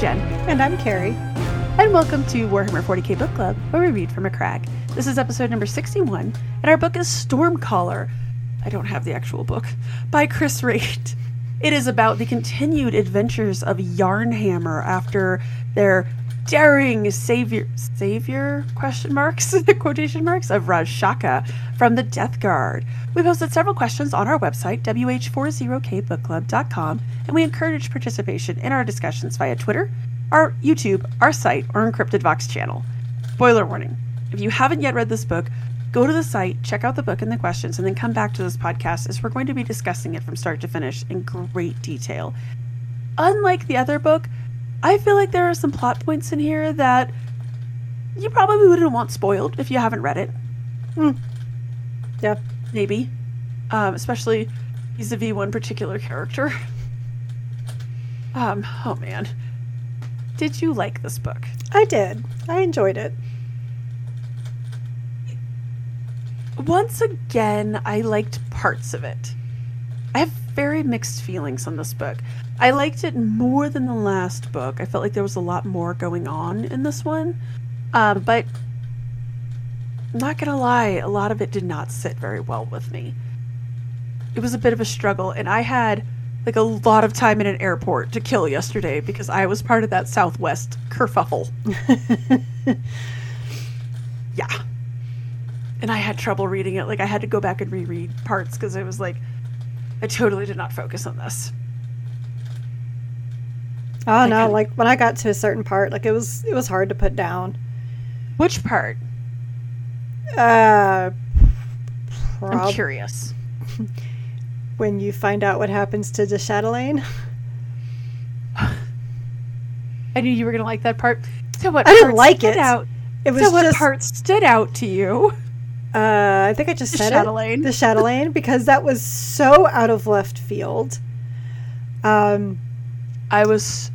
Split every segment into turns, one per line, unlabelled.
Jen.
And I'm Carrie.
And welcome to Warhammer 40k Book Club, where we read from a crag. This is episode number 61, and our book is Stormcaller. I don't have the actual book, by Chris Wraight. It is about the continued adventures of Yarnhammer after their daring savior savior question marks quotation marks of Ras Shakeh from the Death Guard. We posted several questions on our website wh40kbookclub.com and we encourage participation in our discussions via Twitter, our YouTube, our site, or Encrypted Vox channel. Spoiler warning. If you haven't yet read this book, go to the site, check out the book and the questions, and then come back to this podcast as we're going to be discussing it from start to finish in great detail. Unlike the other book, I feel like there are some plot points in here that you probably wouldn't want spoiled if you haven't read it.
Hmm. Yeah.
Maybe. Um, especially vis a vis one particular character. Um, oh man. Did you like this book?
I did. I enjoyed it.
Once again, I liked parts of it. I have very mixed feelings on this book. I liked it more than the last book. I felt like there was a lot more going on in this one. Um, but not gonna lie, a lot of it did not sit very well with me. It was a bit of a struggle, and I had like a lot of time in an airport to kill yesterday because I was part of that Southwest kerfuffle. yeah. And I had trouble reading it. Like I had to go back and reread parts because I was like I totally did not focus on this.
Oh no, like when I got to a certain part, like it was it was hard to put down.
Which part?
Uh
prob- I'm curious.
when you find out what happens to de Chatelaine.
I knew you were gonna like that part. So what?
I didn't like it.
Out?
It was
so what
just,
part stood out to you?
Uh, I think I just
the
said
Chatelaine.
it. The Chatelaine, because that was so out of left field. Um,
I was.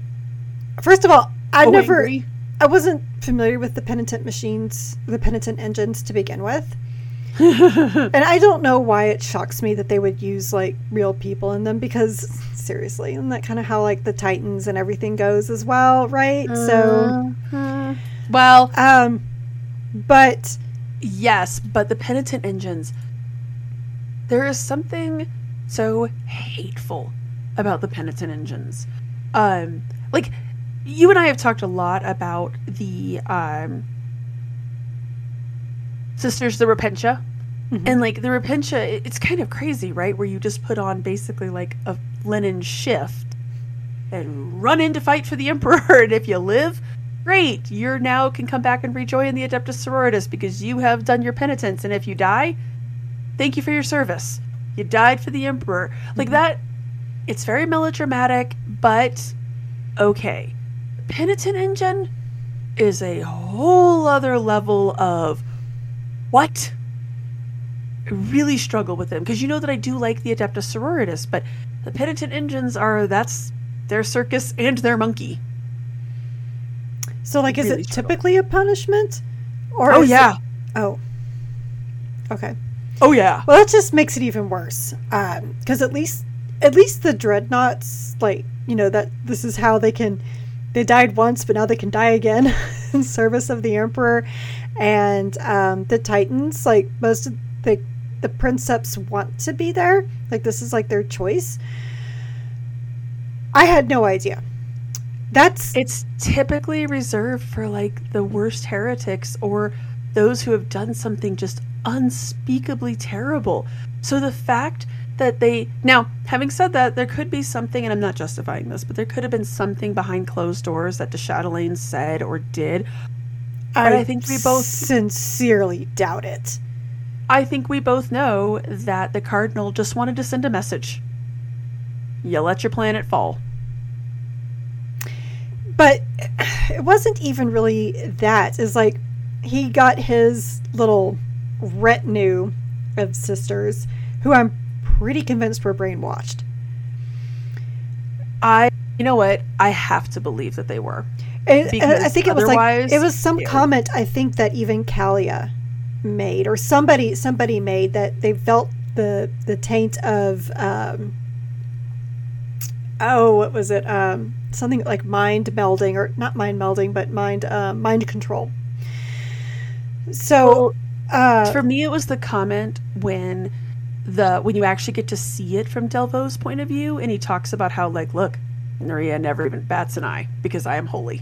First of all, I
oh,
never,
angry.
I wasn't familiar with the penitent machines, the penitent engines to begin with, and I don't know why it shocks me that they would use like real people in them because seriously, isn't that kind of how like the Titans and everything goes as well, right? So,
Uh, well,
um, but
yes, but the penitent engines. There is something so hateful about the penitent engines. Um, like you and I have talked a lot about the um, sisters, the Repentia,
Mhm.
and like the Repentia, it's kind of crazy, right? Where you just put on basically like a linen shift and run in to fight for the Emperor, and if you live, great, you're now can come back and rejoin the Adeptus Sororitas because you have done your penitence, and if you die, thank you for your service. You died for the Emperor, like
Mhm.
that. It's very melodramatic, but okay. Penitent engine is a whole other level of what? I really struggle with them because you know that I do like the Adeptus Sororitas, but the penitent engines are that's their circus and their monkey.
so like, is
really
it
struggle.
typically a punishment? Or
oh
is it-
yeah,
oh, okay.
oh yeah.
Well, that just makes it even worse. Um, because at least, at least the dreadnoughts, like you know that this is how they can. They died once, but now they can die again in service of the emperor, and um, the titans. Like most of the the princeps want to be there. Like this is like their choice. I had no idea. That's
It's typically reserved for like the worst heretics or those who have done something just unspeakably terrible. So the fact that they now, having said that, there could be something, and I'm not justifying this, but there could have been something behind closed doors that de Chatelaine said or did. But I think we both-
sincerely doubt it.
I think we both know that the Cardinal just wanted to send a message. You let your planet fall.
but it wasn't even really that is like he got his little retinue of sisters who i'm pretty convinced we were brainwashed
I, you know what? I have to believe that they were.
And- and i think it was like it was some
Ew.
comment i think that even kalia made or somebody somebody made that they felt the the taint of um oh, what was it? Um, something like mind melding, or not mind melding, but mind uh, mind control. So, uh,
For me, it was the comment when the when you actually get to see it from Delvo's point of view, and he talks about how like, look, Nuria never even bats an eye because I am holy.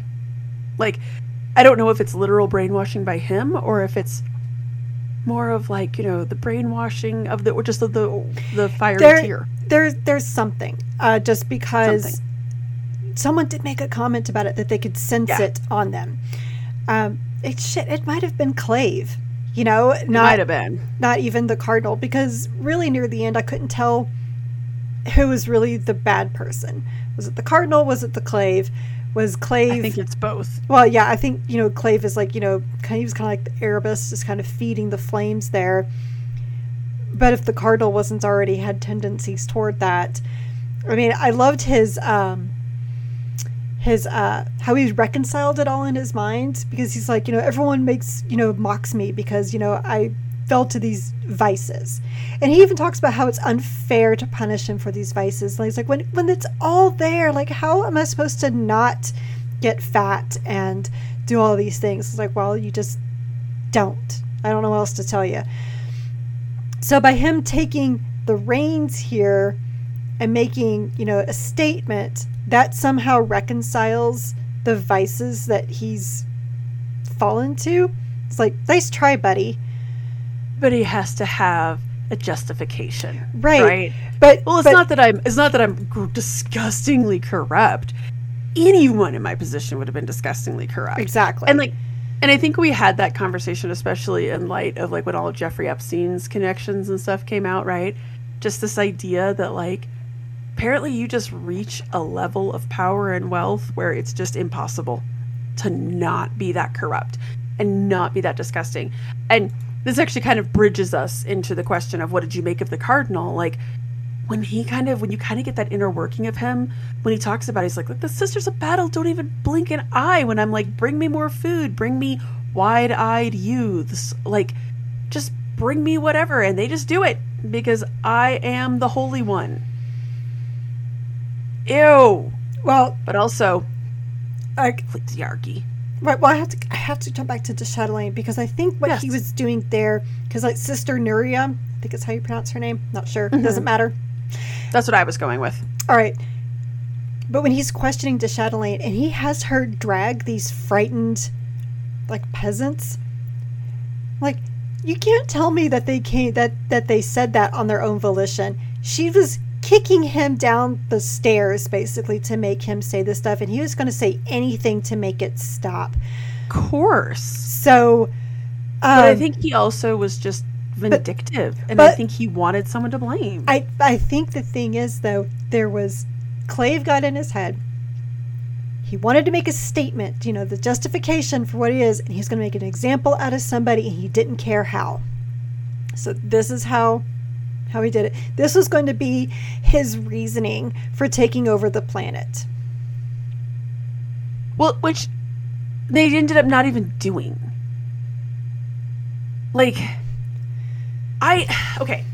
Like, I don't know if it's literal brainwashing by him or if it's more of like you know the brainwashing of the or just of the the fire
There-
tear.
there's there's something. Uh, just because
Something.
someone did make a comment about it that they could sense
Yeah.
it on them. Um, it shit. It might have been Clave. You know,
It
not
might have been.
not even the cardinal because really near the end I couldn't tell who was really the bad person. Was it the cardinal? Was it the clave? Was clave?
I think it's both.
well, yeah, I think you know clave is like you know he was kind of like the Erebus, just kind of feeding the flames there. But if the cardinal wasn't already had tendencies toward that, I mean, I loved his um his uh how he reconciled it all in his mind because he's like you know everyone makes you know mocks me because you know i fell to these vices. And he even talks about how it's unfair to punish him for these vices. Like he's like when when it's all there like how am i supposed to not get fat and do all these things? It's like well you just don't. I don't know what else to tell you. So by him taking the reins here and making you know a statement that somehow reconciles the vices that he's fallen to it's like nice try buddy
But he has to have a justification.
Right.
Right.
but
Well, it's
but-
not that I'm. It's not that I'm disgustingly corrupt. Anyone in my position would have been disgustingly corrupt.
exactly
And like, and I think we had that conversation, especially in light of like when all of Jeffrey Epstein's connections and stuff came out, right? Just this idea that like, apparently you just reach a level of power and wealth where it's just impossible to not be that corrupt and not be that disgusting. And this actually kind of bridges us into the question of what did you make of the cardinal? Like, when he kind of when you kind of get that inner working of him when he talks about it, he's like look the sisters of battle don't even blink an eye when i'm like bring me more food bring me wide-eyed youths like just bring me whatever and they just do it because i am the holy one ew
well
but also
I,
patriarchy
right well i have to i have to jump back to de Chatelaine because i think what he was doing there because like sister nuria i think it's how you pronounce her name not sure
Mm-hmm.
doesn't matter
that's what i was going with
All right. But when he's questioning de Chatelaine and he has her drag these frightened like peasants, like you can't tell me that they came that that they said that on their own volition. She was kicking him down the stairs basically to make him say this stuff and he was going to say anything to make it stop.
of course
So
but i
um,
think he also was just vindictive and i think he wanted someone to blame
I I think the thing is though there was Clave got in his head. He wanted to make a statement, you know, the justification for what he is, and he's going to make an example out of somebody, and he didn't care how. So this is how how he did it. This was going to be his reasoning for taking over the planet.
Well, which they ended up not even doing. Like, I okay.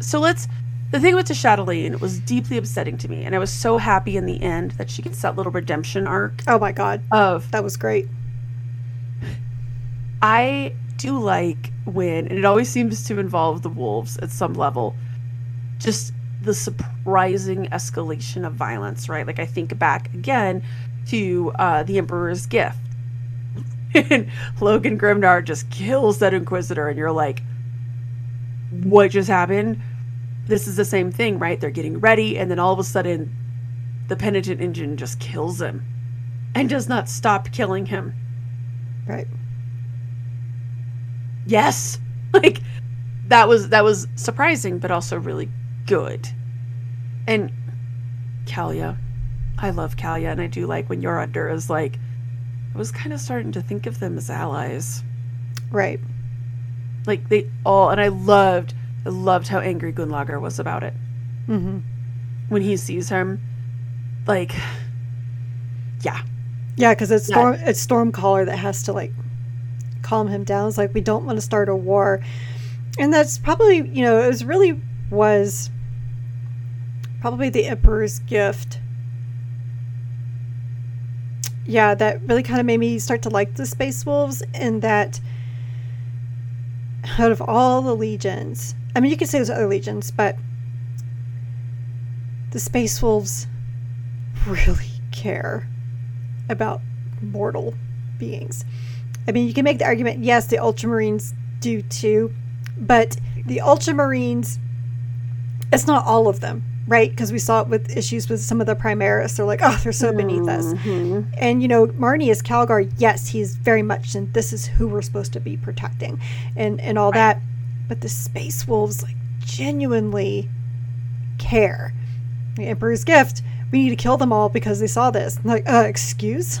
So let's. The thing with Chatelaine was deeply upsetting to me, and I was so happy in the end that she gets that little redemption arc
Oh my god,
of
that was great.
I do like when, and it always seems to involve the wolves at some level, just the surprising escalation of violence, right? Like I think back again to uh, the Emperor's Gift. and Logan Grimnar just kills that Inquisitor, and you're like, what just happened? This is the same thing, right? They're getting ready, and then all of a sudden, the penitent engine just kills him and does not stop killing him.
Right.
Yes like that was that was surprising but also really good and Kalia I love Kalia and I do like when you're under is like I was kind of starting to think of them as allies
Right.
like they all and I loved I loved how angry Gunnlaugur was about it
Mm-hmm.
when he sees him like yeah
Yeah, because it's
Yeah.
Storm. It's Stormcaller that has to like calm him down. It's like we don't want to start a war, and that's probably you know it was really was probably the Emperor's gift yeah, that really kind of made me start to like the Space Wolves, and that out of all the legions, I mean, you could say there's other legions, but the Space Wolves really care about mortal beings. I mean, you can make the argument, yes, the Ultramarines do too, but the Ultramarines, it's not all of them, right? Because we saw it with issues with some of the Primaris. They're like, oh, they're so beneath us.
Mhm.
And, you know, Marneus Calgar. Yes, he's very much, and this is who we're supposed to be protecting and, and all
Right.
that. But the Space Wolves, like, genuinely care. The Emperor's Gift, we need to kill them all because they saw this. I'm like, uh, excuse?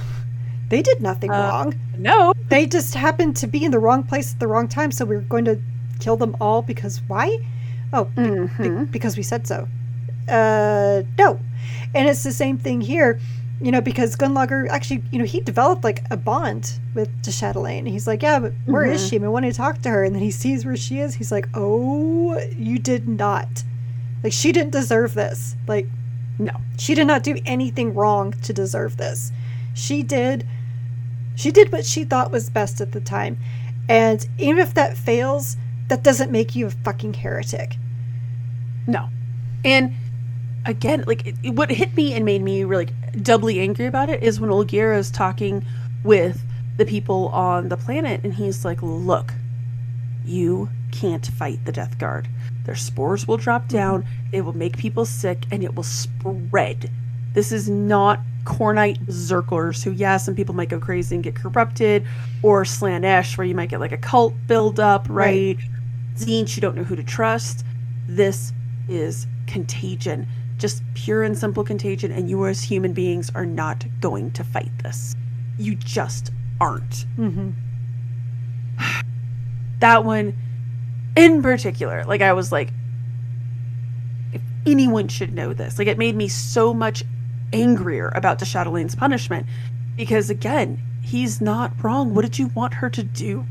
They did nothing
Uh,
wrong.
No.
They just happened to be in the wrong place at the wrong time, so we're going to kill them all because why? Oh, be- be-
Mhm.
because we said so. Uh, no. And it's the same thing here, you know, because Gunnlaugur actually, you know, he developed like a bond with De Chatelaine. He's like, yeah, but where is
Mhm.
she? I want to talk to her. And then he sees where she is. He's like, oh, you did not. Like, she didn't deserve this. Like,
No.
she did not do anything wrong to deserve this. She did she did what she thought was best at the time. And even if that fails, that doesn't make you a fucking heretic.
No. And again, like it, what hit me and made me really doubly angry about it is when Olgeir is talking with the people on the planet and he's like, "Look, you can't fight the Death Guard. Their spores will drop mm-hmm. down, it will make people sick and it will spread. This is not Khornate berserkers who, yeah, some people might go crazy and get corrupted, or Slaanesh, where you might get like a cult build up, right? Tzeentch, you don't know who to trust. This is contagion. Just pure and simple contagion, and you as human beings are not going to fight this. You just aren't.
Mm-hmm.
That one in particular, like I was like, if anyone should know this, like it made me so much angrier about the punishment because again, he's not wrong. What did you want her to do?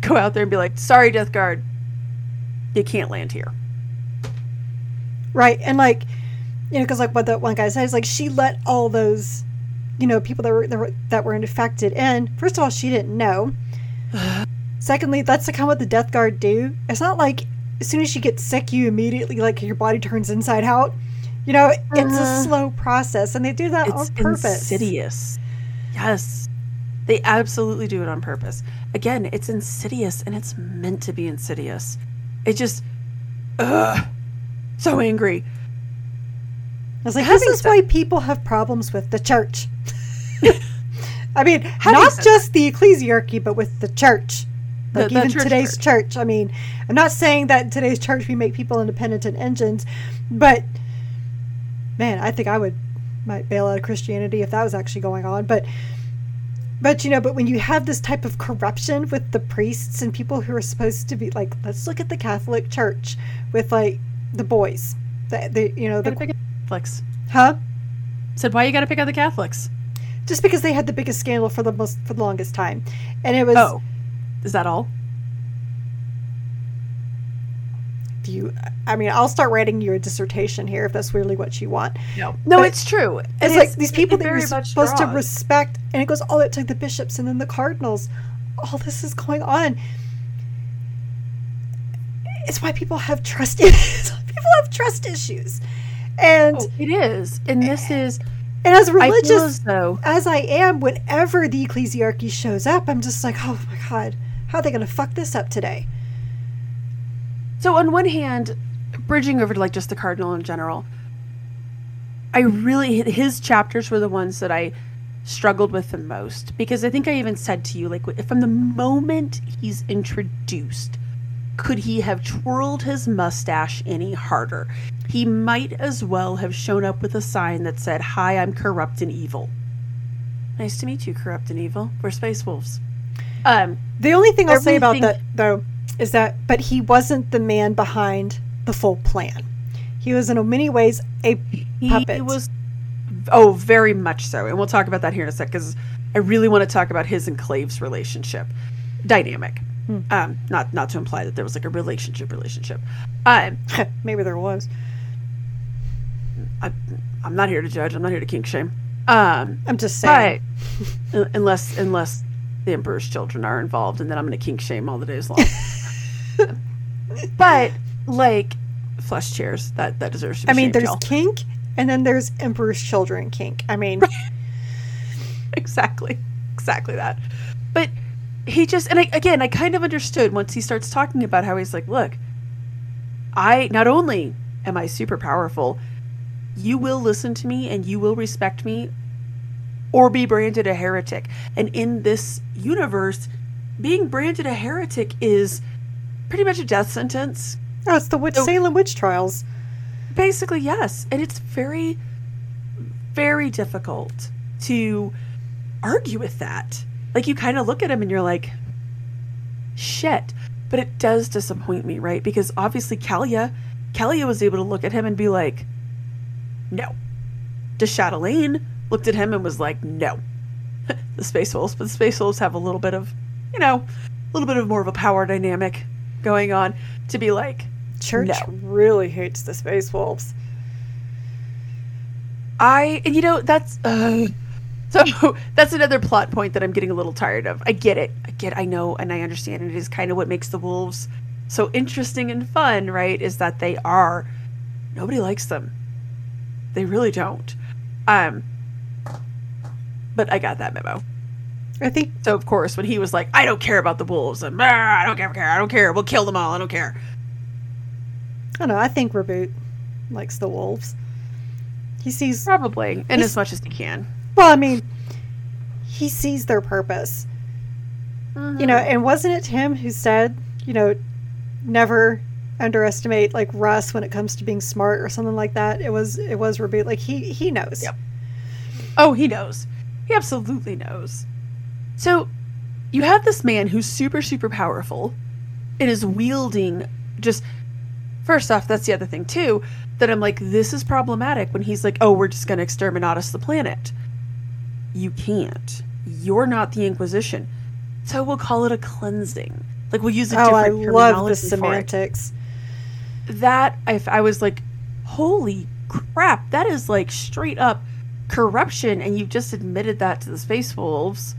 Go out there and be like, sorry, Death Guard, you can't land here.
Right. And like, you know, because like what that one guy says, like she let all those, you know, people that were that were, that were infected in. First of all, she didn't know. Secondly, that's the kind of what the Death Guard do. It's not like as soon as you get sick, you immediately like your body turns inside out. You know, it's a
Uh-huh.
slow process, and they do that on purpose.
It's insidious. Yes. They absolutely do it on purpose. Again, it's insidious and it's meant to be insidious. It just ugh, so angry.
I was like,
Having
this is
said-
why people have problems with the church. I mean,
Having
not just the ecclesiarchy, but with the church. Like
the
even
church
today's
church.
church. I mean, I'm not saying that in today's church we make people independent and engines, but man, I think I would might bail out of Christianity if that was actually going on. But but you know, but when you have this type of corruption with the priests and people who are supposed to be like, let's look at the Catholic Church with like the boys, the, the you know the
pick out the Catholics.
huh
Said why you gotta pick out the Catholics?
just because they had the biggest scandal for the most for the longest time, and it was
Oh. Is that all?
Do you. I mean, I'll start writing you a dissertation here if that's really what you want.
No. No,
But
it's true.
It's
It
like
is-
these people that you're
much
supposed to respect, and it goes all the way up to the bishops and then the cardinals. All this is going on. It's why people have trust. it's why people have trust issues, and
Oh, it is. And this is
and as
I
religious
as though
as I am, whenever the ecclesiarchy shows up, I'm just like, oh my god, how are they going to fuck this up today?
So on one hand, bridging over to like just the cardinal in general, I really his chapters were the ones that I struggled with the most because I think I even said to you like from the moment he's introduced, could he have twirled his mustache any harder? He might as well have shown up with a sign that said, "Hi, I'm corrupt and evil." Nice to meet you, corrupt and evil. We're space wolves. Um,
The only thing
I
I'll say about
think-
that, though, is that, but he wasn't the man behind the full plan. He was, in many ways, a
He
puppet.
was, oh, very much so, and we'll talk about that here in a sec because I really want to talk about his and Clave's relationship dynamic.
Hmm.
Um, not not to imply that there was like a relationship relationship. Um,
maybe there was.
I, I'm not here to judge. I'm not here to kink shame. Um,
I'm just saying.
but unless unless the mm-hmm. emperor's children are involved, and then I'm going to kink shame all the days long. but like flesh chairs, that that deserves to be
I mean, there's
y'all.
kink, and then there's Emperor's Children kink. I mean,
exactly exactly that but he just and I, again i kind of understood once he starts talking about how he's like look i not only am i super powerful you will listen to me and you will respect me or be branded a heretic and in this universe being branded a heretic is pretty much a death sentence
oh, it's the witch,
So-
Salem witch trials.
Basically, yes. And it's very, very difficult to argue with that. Like, you kind of look at him and you're like, shit. But it does disappoint me, right? Because obviously, Kalia, Kalia was able to look at him and be like, no. De Chatelaine looked at him and was like, no. the Space Wolves, but the Space Wolves have a little bit of, you know, a little bit of more of a power dynamic going on to be like,
Church
No.
really hates the Space Wolves.
I and you know that's uh, so that's another plot point that I'm getting a little tired of. I get it. I get I know and I understand and it is kind of what makes the wolves so interesting and fun, right? Is that they are nobody likes them. They really don't. Um but I got that memo.
I think
So of course when he was like, I don't care about the wolves and "Ah, I don't care, I don't care, we'll kill them all, I don't care.
I don't know. I think Reboot likes the wolves. He sees.
Probably. In as much as he can.
Well, I mean, he sees their purpose. You know, and wasn't it him who said, you know, never underestimate like Russ when it comes to being smart or something like that? It was it was Reboot. Like he he knows.
Yep. Oh, he knows. He absolutely knows. So, you have this man who's super, super powerful and is wielding just. First off, that's the other thing, too, that I'm like, this is problematic when he's like, oh, we're just going to exterminate us the planet. You can't. You're not the Inquisition. So we'll call it a cleansing. Like, we'll use a
Oh, I love the
terminology for it
semantics.
that if I was like, holy crap, that is like straight up corruption, and you've just admitted that to the Space Wolves.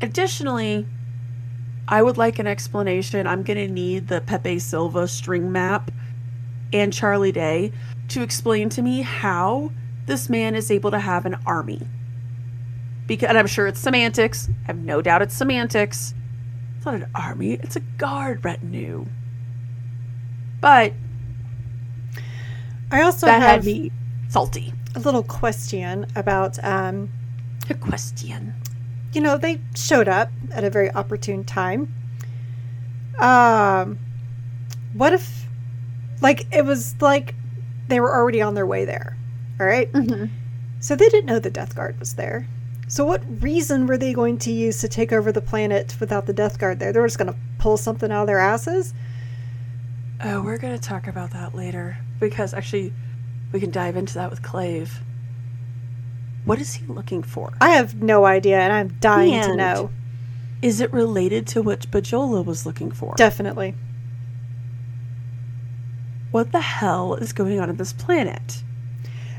Additionally, I would like an explanation. I'm gonna need the Pepe Silvia string map and Charlie Day to explain to me how this man is able to have an army. Because and I'm sure it's semantics. I have no doubt it's semantics. It's not an army, it's a guard retinue. But
I also
that
have
had me salty.
A little question about um,
A question.
you know, they showed up at a very opportune time. Um, what if, like, it was like they were already on their way there, all right?
Mm-hmm.
So they didn't know the Death Guard was there. So what reason were they going to use to take over the planet without the Death Guard there? They were just going to pull something out of their asses.
Oh, we're gonna talk about that later because actually, we can dive into that with Clave. What is he looking for?
I have no idea, and I'm dying to know.
Is it related to what Bajola was looking for?
Definitely.
what the hell is going on on this planet?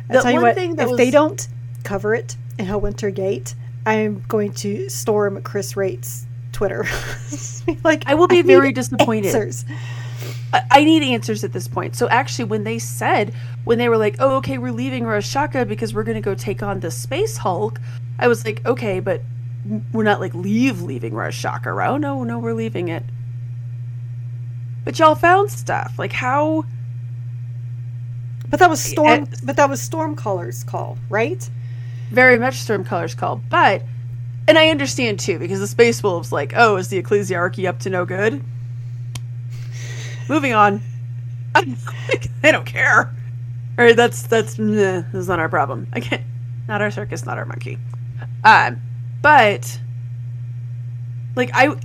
I'll
The
tell you
one
what,
thing that
if they don't cover it in Helwinter Gate, I'm going to storm Chris Wraight's Twitter. like
I will be
need
very disappointed.
answers.
I, I need answers at this point. So actually, when they said, when they were like, "Oh, okay, we're leaving Ras Shakeh because we're gonna go take on the Space Hulk," I was like, "Okay, but we're not like leave leaving Ras Shakeh, right? Oh no, no, we're leaving it." But y'all found stuff. Like how?
But that was Storm. But that was Stormcaller's call, right?
Very much Stormcaller's call, but and I understand too because the Space Wolves like, oh, is the Ecclesiarchy up to no good? Moving on. they don't care. All right, that's that's nah, that's not our problem. I can't. Not our circus, not our monkey. Um, but like I,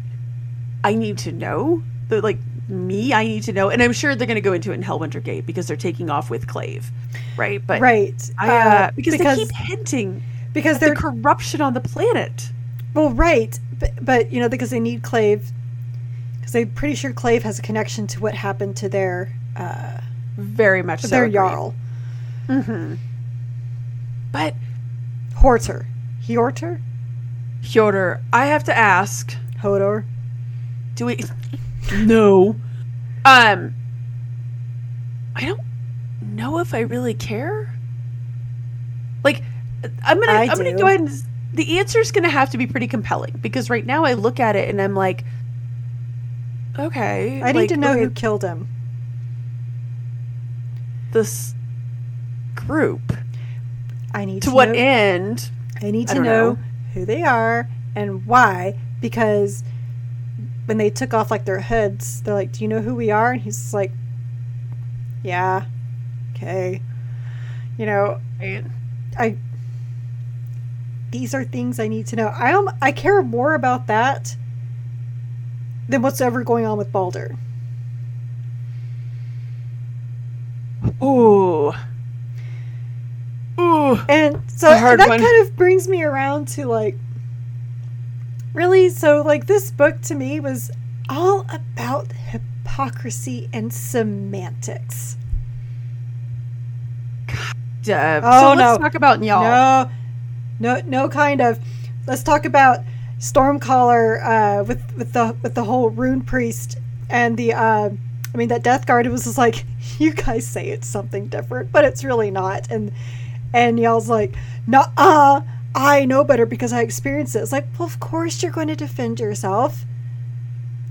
I need to know that like me, I need to know, and I'm sure they're going to go into it in Helwinter Gate because they're taking off with Clave, right? But
right.
I, uh,
Uh,
because,
because
they keep hinting
because
at the
they're
corruption on the planet.
well, right. But, but you know because they need Clave because they're pretty sure Clave has a connection to what happened to their uh,
Very much
their. Jarl.
Mm-hmm. But
Horter. Hjorter?
Hjorter. I have to ask.
Hodor.
Do we? no. Um. I don't know if I really care. Like, I'm gonna.
I
I'm gonna go ahead and. The answer's gonna have to be pretty compelling because right now I look at it and I'm like, okay.
I need to know
okay,
who killed him.
this group.
I need
To
to
what
know,
end?
I need to
don't
know,
know.
who they are and why because when they took off like their hoods, they're like, "Do you know who we are?" And he's like, "Yeah, okay." You know. I these are things I need to know. I am I care more about that than what's ever going on with Baldr.
Ooh. Ooh.
And so
A hard
that
one.
kind of brings me around to like really so like this book to me was all about hypocrisy and semantics.
Uh,
Oh,
so let's
no.
talk about y'all.
No, no, no, kind of. Let's talk about Stormcaller uh, with with the with the whole rune priest and the. Uh, I mean, that Death Guard was just like, you guys say it's something different, but it's really not. And and Njal's like, no, uh, I know better because I experienced it. It's like, well, of course you're going to defend yourself.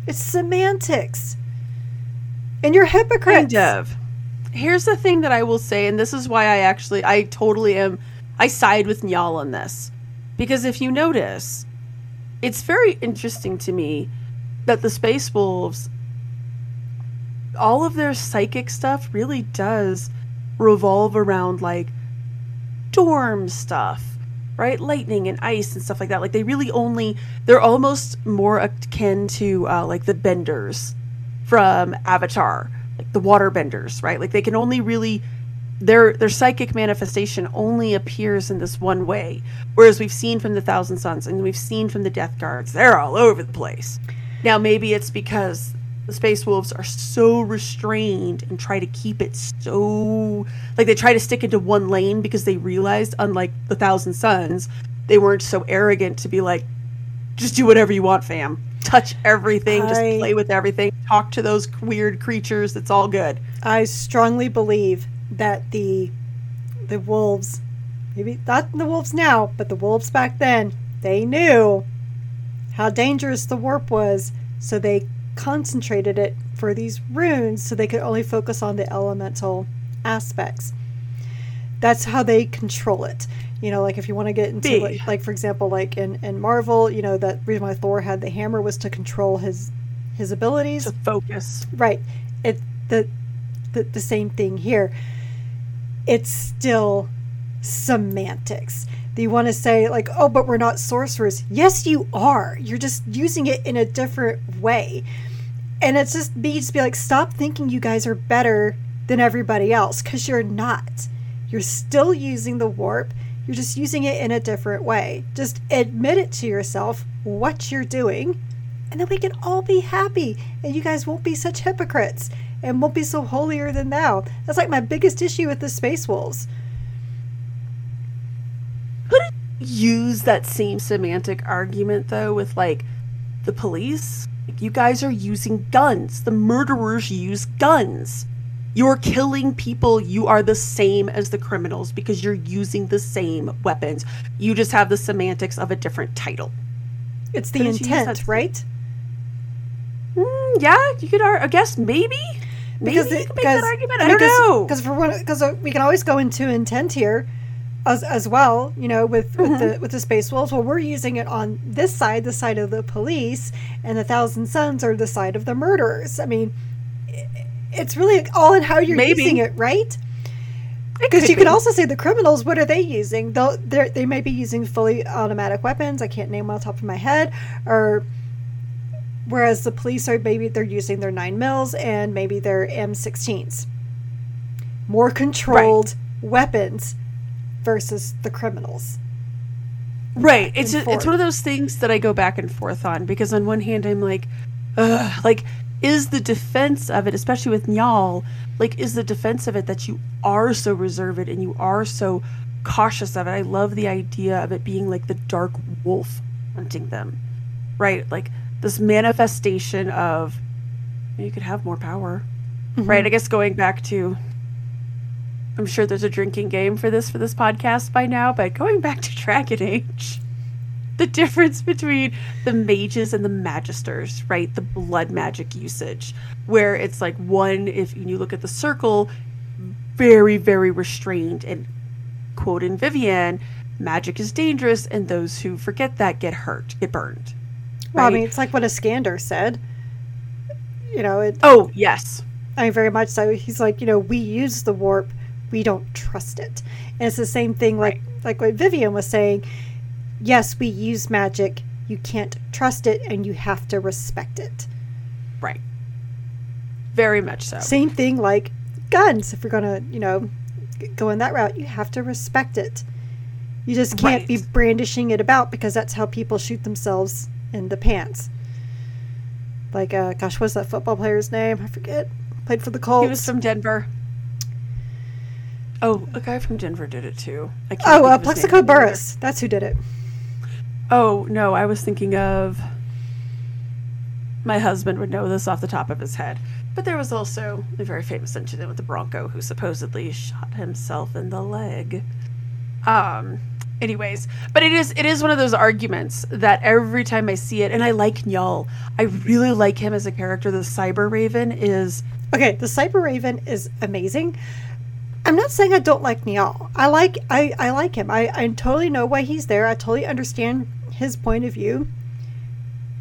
It's semantics, and you're hypocrites.
Kind of. Here's the thing that I will say, and this is why I actually, I totally am, I side with Njal on this. Because if you notice, it's very interesting to me that the Space Wolves, all of their psychic stuff really does revolve around like storm stuff, right? Lightning and ice and stuff like that. Like they really only, they're almost more akin to uh, like the Benders from Avatar, like the water benders, right? Like they can only really their their psychic manifestation only appears in this one way. Whereas we've seen from the Thousand Suns and we've seen from the Death Guards, they're all over the place. Now maybe it's because the Space Wolves are so restrained and try to keep it so like they try to stick into one lane because they realized, unlike the Thousand Suns, they weren't so arrogant to be like, just do whatever you want, fam. Touch everything, just play with everything, talk to those weird creatures. It's all good.
I strongly believe that the the wolves, maybe not the wolves now, but the wolves back then, they knew how dangerous the warp was, so they concentrated it for these runes so they could only focus on the elemental aspects. That's how they control it. You know, like if you want to get into like, like for example, like in, in Marvel, you know, that reason why Thor had the hammer was to control his his abilities.
To focus.
Right. It the, the the same thing here. It's still semantics. You want to say like, oh, but we're not sorcerers? Yes, you are. You're just using it in a different way. And it's just me just be like, stop thinking you guys are better than everybody else, because you're not. You're still using the warp. You're just using it in a different way. Just admit it to yourself what you're doing and then we can all be happy and you guys won't be such hypocrites and won't be so holier than thou that's like my biggest issue with the space wolves
Couldn't use that same semantic argument though with like the police. Like, you guys are using guns. The murderers use guns. You're killing people. You are the same as the criminals because you're using the same weapons. You just have the semantics of a different title.
it's the
Couldn't
intent right
Mm, yeah, you could. I guess maybe. Maybe
because
you
it-
could make that argument. I don't know.
because for one because uh, we can always go into intent here as, as well you know with,
Mm-hmm.
the with the space wolves well we're using it on this side the side of the police and the thousand Sons are the side of the murderers i mean it's really all in how you're
Maybe.
using it right Because you can also say the criminals, what are they using? They'll, they're, may be using fully automatic weapons. I can't name them the top of my head. Or whereas the police are maybe they're using their nine mils and maybe their M16s. More controlled weapons versus the criminals.
right it's a, it's one of those things that i go back and forth on because on one hand i'm like Ugh, like is the defense of it especially with Njal like is the defense of it that you are so reserved and you are so cautious of it. I love the idea of it being like the dark wolf hunting them, right? Like this manifestation of you could have more power,
Mm-hmm.
right? I guess going back to, I'm sure there's a drinking game for this for this podcast by now, but going back to Dragon Age, the difference between the mages and the magisters, right? The blood magic usage, where it's like one, if you look at the circle, very, very restrained and quote in Vivienne, magic is dangerous, and those who forget that get hurt, get burned.
Well, I mean, it's like what Iskandar said. You know, it,
Oh, yes.
I mean, very much so. He's like, you know, we use the warp, we don't trust it. And it's the same thing, like like what Vivienne was saying. Yes, we use magic. You can't trust it, and you have to respect it.
Right. Very much so.
Same thing, like guns. If you're gonna, you know, go in that route, you have to respect it. You just can't be brandishing it about because that's how people shoot themselves in the pants. Like, uh, gosh, what's that football player's name? I forget. Played for the Colts.
He was from Denver. Oh, a guy from Denver did it too. I can't
Oh, uh,
of his name Plaxico.
Burress. That's who did it.
Oh no, I was thinking of. My husband would know this off the top of his head, but there was also a very famous incident with the Bronco who supposedly shot himself in the leg. Um. Anyways, but it is it is one of those arguments that every time I see it, and I like Njal. I really like him as a character. The Cyber Raven is
Okay, the Cyber Raven is amazing. I'm not saying I don't like Njal. I like I, I like him. I, I totally know why he's there. I totally understand his point of view.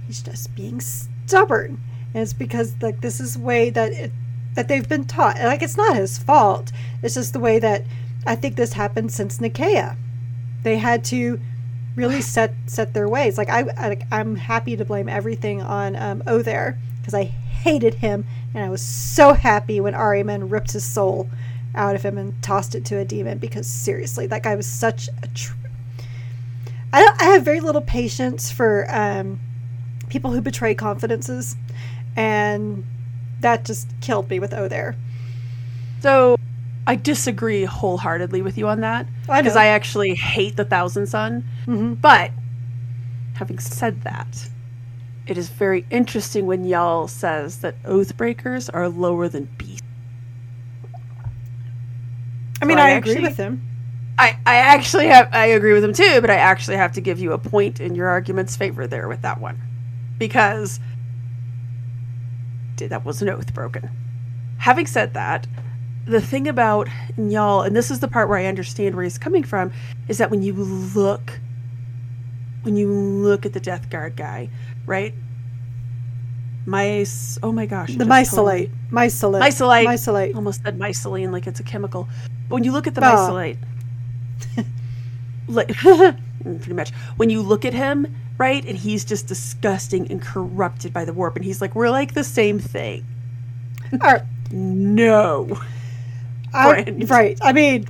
He's just being stubborn. And it's because like this is the way that it that they've been taught. Like it's not his fault. It's just the way that I think this happened since Nicaea. They had to really set set their ways. Like I, I I'm happy to blame everything on um, There because I hated him and I was so happy when Ahriman ripped his soul out of him and tossed it to a demon because seriously, that guy was such a. Tr- I don't, I have very little patience for um, people who betray confidences, and that just killed me with Oh there.
So I disagree wholeheartedly with you on that because
know.
I actually hate the Thousand Sun.
hmm
But having said that, it is very interesting when Njal says that Oathbreakers are lower than beasts.
I mean,
So I
I agree
actually-
with him.
I, I actually have I agree with him too, but I actually have to give you a point in your argument's favor there with that one. Because that was an oath broken. Having said that, the thing about Njal, and this is the part where I understand where he's coming from, is that when you look when you look at the Death Guard guy, right? Mice oh my gosh.
The
just totally-
mycelite. Mycelite.
Mycelite.
Mycelite.
almost said myceline like it's a chemical. But when you look at the mycelite, like pretty much, when you look at him, right, and he's just disgusting and corrupted by the warp, and he's like, we're like the same thing.
All right. I, right. I mean,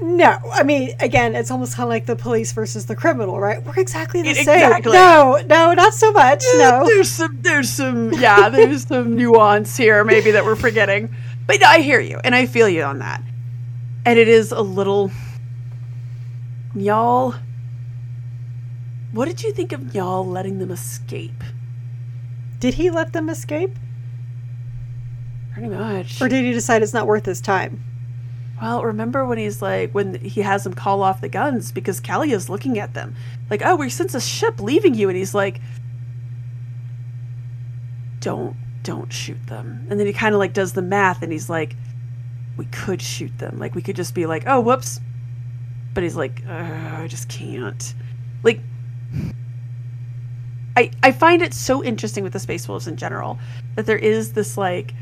no. I mean, again, it's almost kind of like the police versus the criminal, right? We're exactly the
It-
same.
exactly.
No, no, not so much. No.
there's some, there's some, yeah, there's some nuance here maybe that we're forgetting. But I hear you, and I feel you on that. And it is a little, y'all. What did you think of Njal letting them escape?
Did he let them escape?
Pretty much.
Or did he decide it's not worth his time?
Well, remember when he's like, when he has them call off the guns because Kalia's looking at them. Like, oh, we sense a ship leaving you. And he's like, don't, don't shoot them. And then he kind of like does the math and he's like, we could shoot them. Like, we could just be like, oh, whoops. But he's like, I just can't. Like, I, I find it so interesting with the Space Wolves in general that there is this like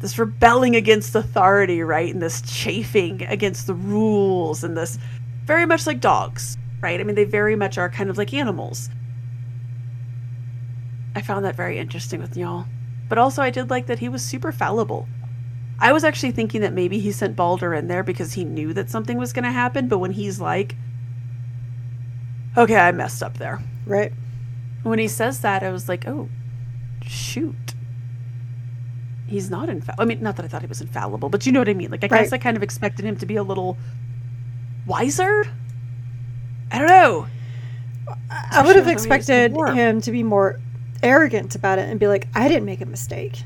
this rebelling against authority, right? And this chafing against the rules and this very much like dogs, right? I mean, they very much are kind of like animals. I found that very interesting with Njal. But also, I did like that he was super fallible. I was actually thinking that maybe he sent Baldr in there because he knew that something was going to happen. But when he's like, okay, I messed up there.
Right.
When he says that, I was like, oh, shoot. He's not infallible. I mean, not that I thought he was infallible, but you know what I mean. Like, I guess I kind of expected him to be a little wiser. I don't know.
I would have
Especially when he was
expected him to be more arrogant about it and be like, I didn't make a mistake.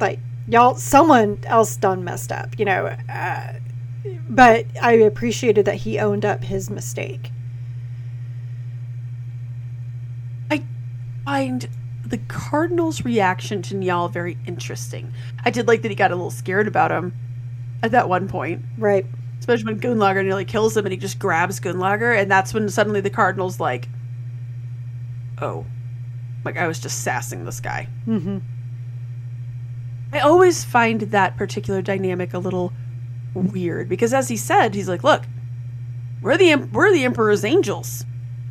Like, y'all, someone else done messed up, you know. Uh, but I appreciated that he owned up his mistake.
I find the Cardinals' reaction to Njal very interesting. I did like that he got a little scared about him at that one point,
Right.
especially when Gunnlaugur nearly kills him and he just grabs Gunnlaugur, and that's when suddenly the Cardinals like, oh, like I was just sassing this guy.
Mm-hmm.
I always find that particular dynamic a little weird because, as he said, he's like, "Look, we're the we're the Emperor's angels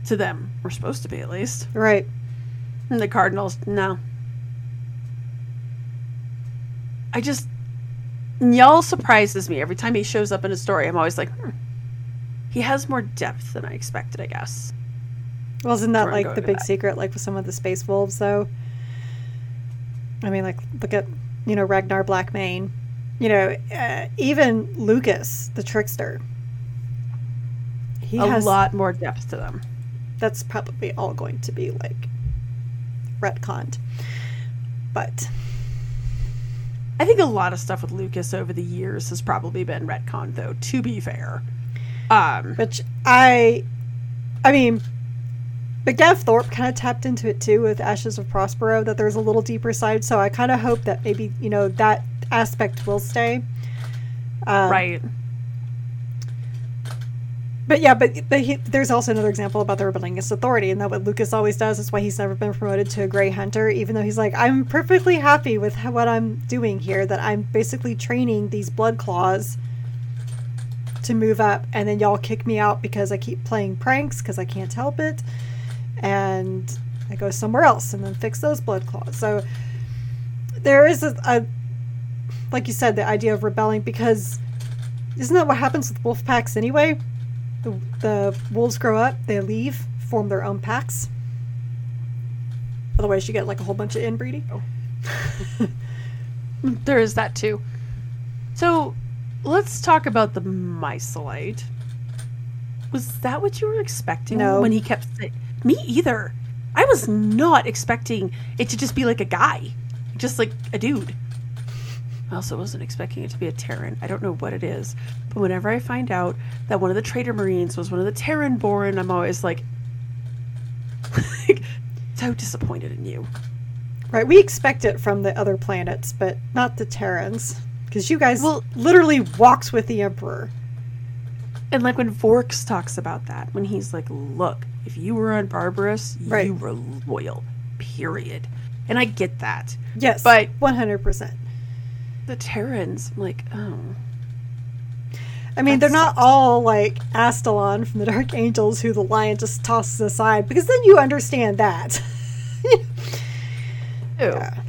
to them. We're supposed to be, at least."
Right.
And the Cardinals, no. I just Y'all surprises me every time he shows up in a story. I'm always like, hmm. he has more depth than I expected. I guess.
Wasn't that like the big
that.
secret, like with some of the space wolves, though? I mean, like, look at, you know, Ragnar Blackmane. You know, uh, even Lukas, the trickster. He
a
has a
lot more depth to them.
that's probably all going to be like retconned. But
I think a lot of stuff with Lukas over the years has probably been retconned, though. To be fair, um,
which I I mean McDev Thorpe kind of tapped into it too with Ashes of Prospero that there's a little deeper side, so I kind of hope that maybe, you know, that aspect will stay. Um,
right?
But yeah, but, but he, there's also another example about the rebellious authority, and that what Lukas always does is why he's never been promoted to a Grey Hunter, even though he's like, I'm perfectly happy with what I'm doing here, that I'm basically training these blood claws to move up, and then y'all kick me out because I keep playing pranks because I can't help it, and I go somewhere else and then fix those blood claws. So there is a, a like you said, the idea of rebelling because isn't that what happens with wolf packs anyway? The, the wolves grow up, they leave, form their own packs. Otherwise, you get like a whole bunch of inbreeding. Oh.
There is that too. So let's talk about the mycelite. Was that what you were expecting
No.
when he kept saying me either? I was not expecting it to just be like a guy, just like a dude. I also wasn't expecting it to be a Terran. I don't know what it is, but whenever I find out that one of the Traitor Marines was one of the Terran born, I'm always like, so disappointed in you.
Right, we expect it from the other planets, but not the Terrans. Because you guys
Well-
literally walks with the Emperor.
And like when Vorx talks about that, when he's like, look, if you were on Barbarus,
Right.
you were loyal. Period. And I get that.
Yes,
But-
100%.
The Terrans, I'm like, oh.
I mean,
That
they're not
sucks.
all like Astelan from the Dark Angels, who the lion just tosses aside, because then you understand that. Yeah.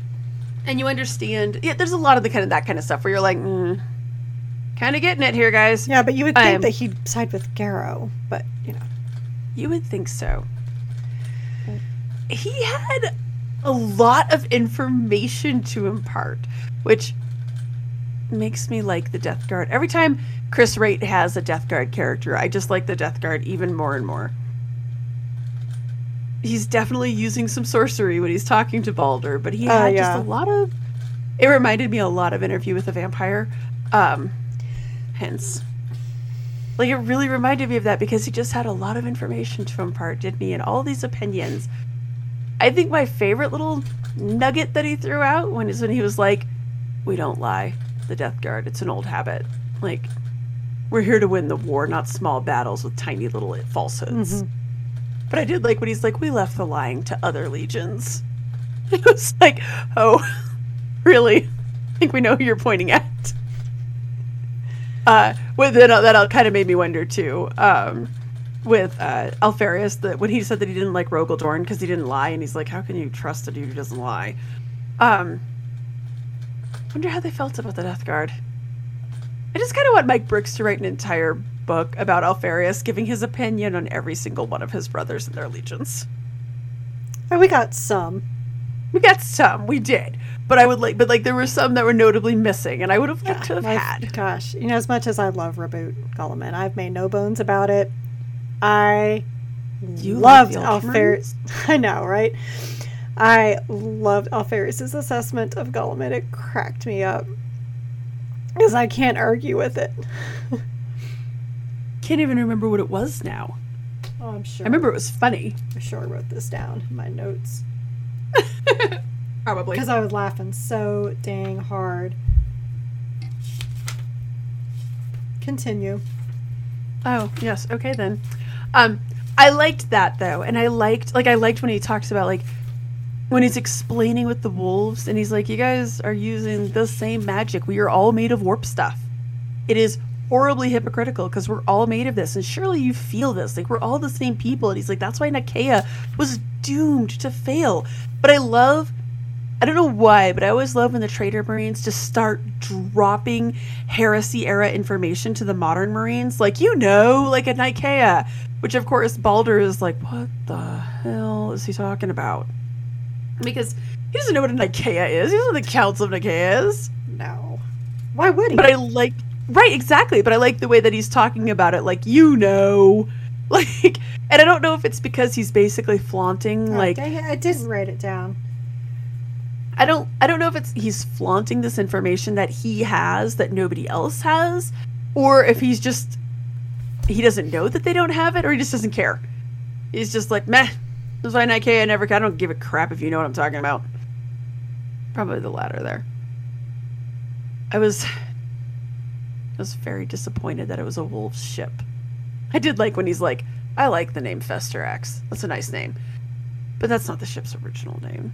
And you understand, yeah, there's a lot of the kind of that kind of stuff where you're like, mm, kind of getting it here, guys.
yeah, but you would think
Um,
that he'd side with Garro, but you know.
You would think so. He had a lot of information to impart, which makes me like the Death Guard. Every time Chris Wraight has a Death Guard character, I just like the Death Guard even more and more. He's definitely using some sorcery when he's talking to Baldr, but he
Oh,
had
yeah.
just a lot of. It reminded me a lot of Interview with a Vampire. Um, hence, like it really reminded me of that because he just had a lot of information to impart, didn't he? And all these opinions. I think my favorite little nugget that he threw out when is when he was like, "We don't lie, the Death Guard. It's an old habit. Like, we're here to win the war, not small battles with tiny little falsehoods."
Mhm.
But I did like when he's like, "We left the lying to other legions." It was like, "Oh, really? I think we know who you're pointing at." Uh, with that, that kind of made me wonder too. Um, with uh, Alpharius, that when he said that he didn't like Rogal Dorn because he didn't lie, and he's like, "How can you trust a dude who doesn't lie?" Um, wonder how they felt about the Death Guard. I just kind of want Mike Brooks to write an entire book about Alpharius, giving his opinion on every single one of his brothers and their legions.
And we got some.
We got some, we did, but I would like, but like there were some that were notably missing, and I would have liked to have
I've-
had.
Gosh, you know, as much as I love Reboot Guilliman, I've made no bones about it. I
You
loved
like the
I know, right? I loved Alpharius's assessment of Guilliman. It cracked me up because I can't argue with it.
Can't even remember what it was now.
Oh, I'm sure.
I remember it was funny,
I'm sure I wrote this down in my notes
probably.
because I was laughing so dang hard. Continue.
Oh, yes. Okay then. Um I liked that though, and I liked like I liked when he talks about like when he's explaining with the wolves and he's like, You guys are using the same magic. We are all made of warp stuff. It is horribly hypocritical because we're all made of this, and surely you feel this. Like we're all the same people. And he's like, That's why Nikaea was doomed to fail. But I love I don't know why, but I always love when the Traitor Marines just start dropping heresy era information to the modern Marines. Like, you know, like at Nikaea. Which, of course, Baldr is like, what the hell is he talking about? Because he doesn't know what a Nikaea is. He doesn't know the Council of Nikaea is.
No. Why would he?
But I like, right, exactly. But I like the way that he's talking about it, like, you know. Like, and I don't know if it's because he's basically flaunting,
Oh,
like,
dang it, I didn't write it down.
I don't I don't know if it's he's flaunting this information that he has that nobody else has or if he's just he doesn't know that they don't have it or he just doesn't care. He's just like, "Meh. This is Nike I never I don't give a crap if you know what I'm talking about." Probably the latter there. I was I was very disappointed that it was a wolf's ship. I did like when he's like, "I like the name Festerax. That's a nice name." But that's not the ship's original name.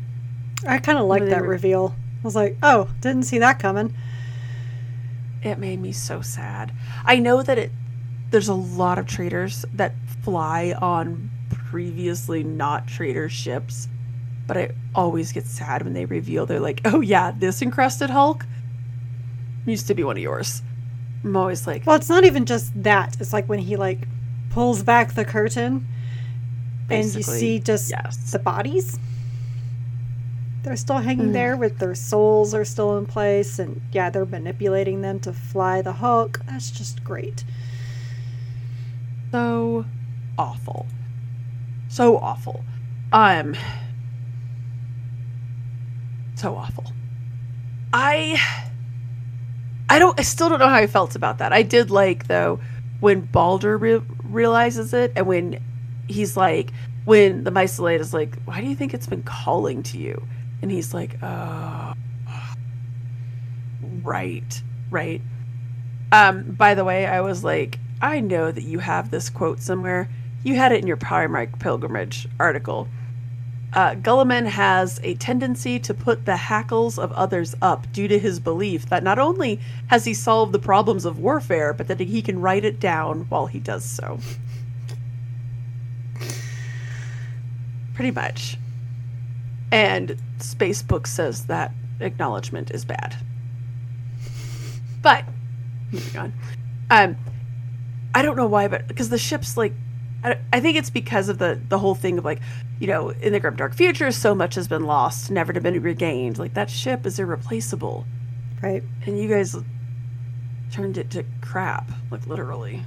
I kind of liked that
were-
reveal. I was like, oh, didn't see that coming.
it made me so sad. I know that it there's a lot of traitors that fly on previously not traitor ships, but I always get sad when they reveal they're like, "Oh yeah, this encrusted Hulk used to be one of yours." I'm always like,
Well, it's not even just that. It's like when he like pulls back the curtain and you see just
yes.
the bodies. They're still hanging
Mm.
there with their souls are still in place and yeah, they're manipulating them to fly the Hulk. That's just great.
so awful. So awful. Um so awful. I I don't I still don't know how I felt about that. I did like though when Baldr re- realizes it and when he's like when the Mycelite is like, "Why do you think it's been calling to you?" And he's like, "Oh, right, right." Um, by the way, I was like, I know that you have this quote somewhere. You had it in your Primarch Pilgrimage article. Uh, Guilliman has a tendency to put the hackles of others up due to his belief that not only has he solved the problems of warfare, but that he can write it down while he does so. Pretty much. And Spacebook says that acknowledgement is bad. But moving on. Um, I don't know why, but because the ship's like, I, I think it's because of the the whole thing of like, you know, in the grim dark future, so much has been lost, never to be regained. Like that ship is irreplaceable,
Right.
and you guys turned it to crap, like literally.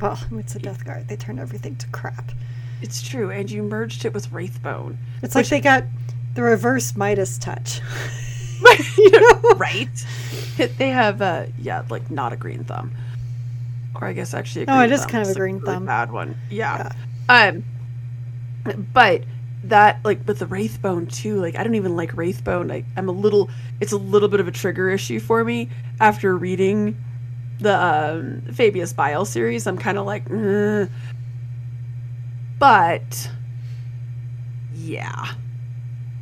Well, it's a Death Guard. They turn everything to crap.
It's true, and you merged it with Wraithbone,
It's like they got the reverse Midas touch.
you know, right? They have, uh, yeah, like not a green thumb, or I guess actually, a
Oh, it is kind of a green
really
thumb.
bad one. Yeah. Um, but that like with the Wraithbone too, like I don't even like Wraithbone. Like I'm a little, it's a little bit of a trigger issue for me after reading the um, Fabius Bile series. I'm kind of like, "Mm." but yeah.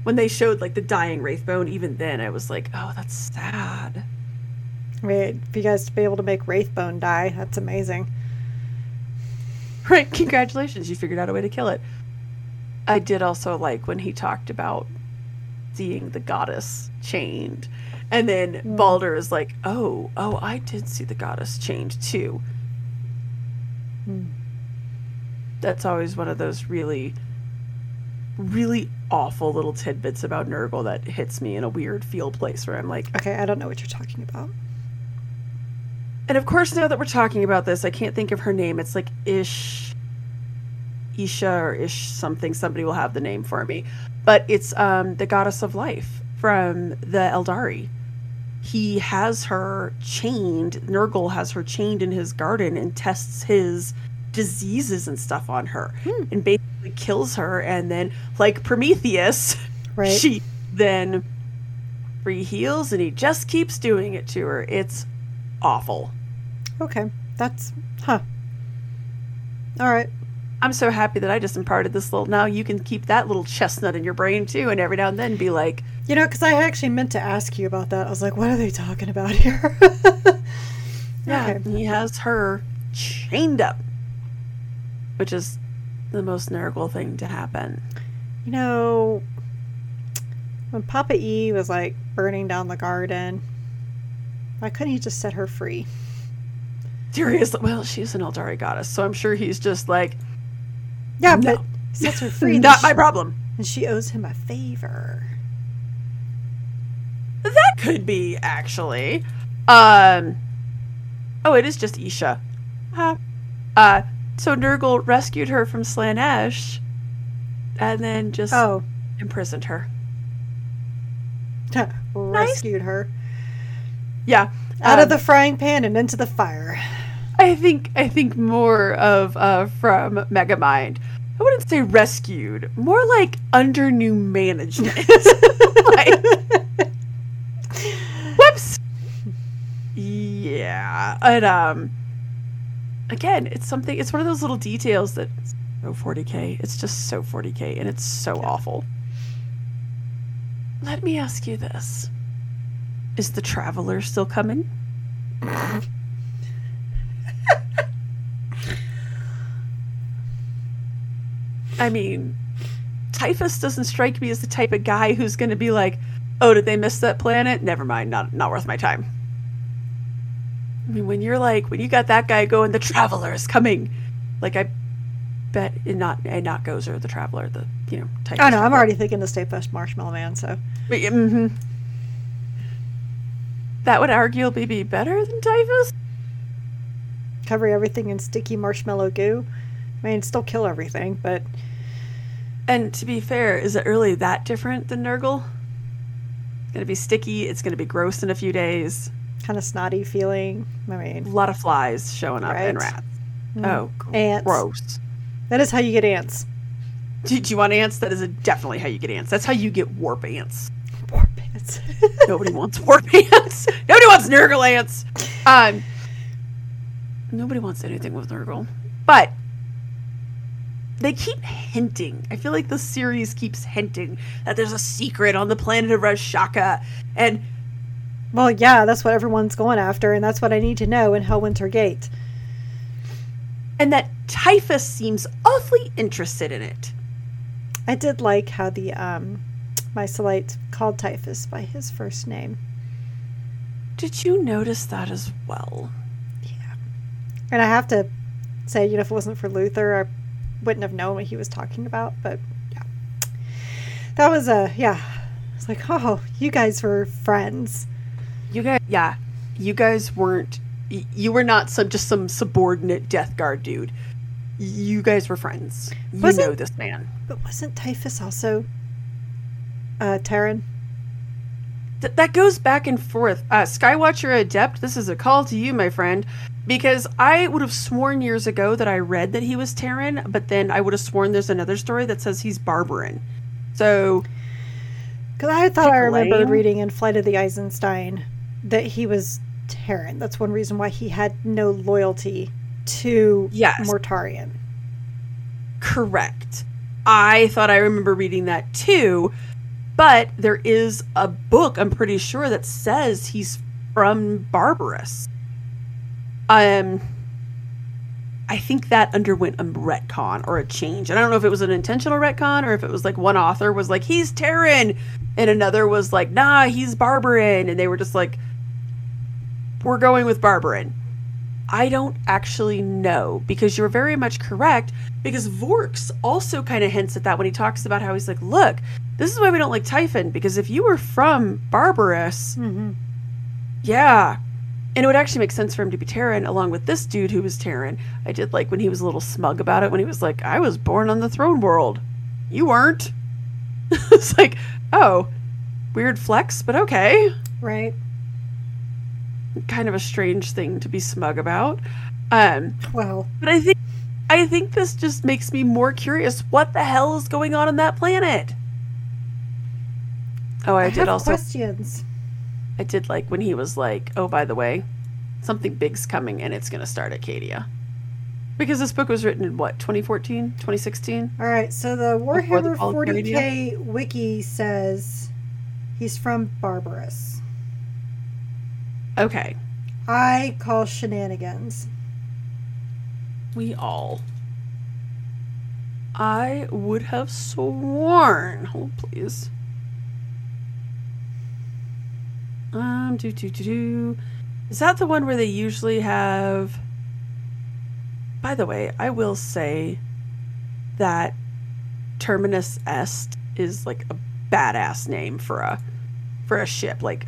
When they showed like the dying Wraithbone, even then I was like, oh, that's sad.
For you guys to be able to make Wraithbone die, that's amazing.
Right, congratulations, you figured out a way to kill it. I did also like when he talked about seeing the goddess chained. And then Baldr is like, "Oh, oh, I did see the goddess chained too."
Hmm.
That's always one of those really really awful little tidbits about Nurgle that hits me in a weird feel place where I'm like,
Okay, I don't know what you're talking about.
And of course now that we're talking about this, I can't think of her name. It's like Ish, Isha or Ish something. Somebody will have the name for me, but it's um the goddess of life from the Eldari. He has her chained. Nurgle has her chained in his garden and tests his diseases and stuff on her, and basically kills her. And then, like Prometheus,
Right.
she then free heals, and he just keeps doing it to her. It's awful.
Okay, that's huh. All right.
I'm so happy that I just imparted this little. Now you can keep that little chestnut in your brain too, and every now and then be like,
You know, because I actually meant to ask you about that. I was like, what are they talking about here?
yeah,
Okay.
he has her chained up, which is the most Nurgle thing to happen.
You know, when Papa E was like burning down the garden, why couldn't he just set her free?
Seriously, well, she's an Eldari goddess, so I'm sure he's just like,
Yeah,
No.
but sets her free.
not
then
my problem.
And she owes him a favor.
That could be actually. Um. Oh, it is just Isha. Huh. Uh. So Nurgle rescued her from Slaanesh, and then just
Oh,
imprisoned her.
rescued her
Yeah.
out
um,
of the frying pan and into the fire.
I think I think more of uh from Megamind. I wouldn't say rescued, more like under new management. like, whoops. Yeah, and um, again, it's something. It's one of those little details that so 40k. It's just so 40k, and it's so awful. Let me ask you this: Is the Traveler still coming? I mean, Typhus doesn't strike me as the type of guy who's going to be like, "Oh, did they miss that planet? Never mind, not not worth my time." I mean, when you're like, when you got that guy going, the Traveler is coming. Like, I bet and not and not goes or the Traveler, the you know. Typhus
I know. I'm already thinking the Stay Fresh Marshmallow Man. So
But, mhm. That would arguably be better than Typhus.
cover everything in sticky marshmallow goo. I mean, still kill everything, but
And to be fair, is it really that different than Nurgle? It's gonna be sticky. It's gonna be gross in a few days.
kind of snotty feeling. I mean, a
lot of flies showing up and
Right.
rats.
Mm.
Oh,
Ants.
gross.
that is how you get ants.
Do, do you want ants? That is definitely how you get ants. That's how you get warp ants.
Poor ants.
Nobody wants warp pants. Nobody wants Nurgle ants. Um, nobody wants anything with Nurgle. But they keep hinting. I feel like the series keeps hinting that there's a secret on the planet of Ras Shakeh. And
well, yeah, that's what everyone's going after, and that's what I need to know in Helwinter Gate.
and that Typhus seems awfully interested in it.
I did like how the um, Mycelite called Typhus by his first name.
Did you notice that as well?
Yeah. And I have to say, you know, if it wasn't for Luther, I wouldn't have known what he was talking about. But yeah, that was a yeah. It's like, oh, you guys were friends.
You guys, yeah, you guys weren't. You were not some just some subordinate Death Guard dude. You guys were friends. You
Was it-
know this man.
But wasn't Typhus also uh, Terran?
Th- that goes back and forth. Uh, Skywatcher Adept, this is a call to you, my friend, because I would have sworn years ago that I read that he was Terran, but then I would have sworn there's another story that says he's Barbaran. So
Because I thought I remembered reading in Flight of the Eisenstein that he was Terran. That's one reason why he had no loyalty to
Yes.
Mortarion.
correct. I thought I remember reading that too, but there is a book I'm pretty sure that says he's from Barbarus. Um, I think that underwent a retcon or a change. And I don't know if it was an intentional retcon or if it was like one author was like he's Terran, and another was like nah he's Barbaran, and they were just like we're going with Barbaran. I don't actually know because you're very much correct. Because Vorx also kind of hints at that when he talks about how he's like, look, this is why we don't like Typhon because if you were from Barbarus,
Mm-hmm.
yeah. And it would actually make sense for him to be Terran along with this dude who was Terran. I did like when he was a little smug about it when he was like, I was born on the throne world. You weren't. it's like, oh, weird flex, but okay.
Right.
Kind of a strange thing to be smug about. Um,
Well,
but I think I think this just makes me more curious. What the hell is going on on that planet? Oh, I,
I,
did also
questions.
I did like when he was like, "Oh, by the way, something big's coming and it's going to start at Cadia." Because this book was written in what, 2014, 2016?
All right, so the
Before the
Warhammer 40k wiki says he's from Barbarus.
Okay.
I call shenanigans.
We all I would have sworn. Hold please. Do do do do. Is that the one where they usually have By the way, I will say that Terminus Est is like a badass name for a for a ship. Like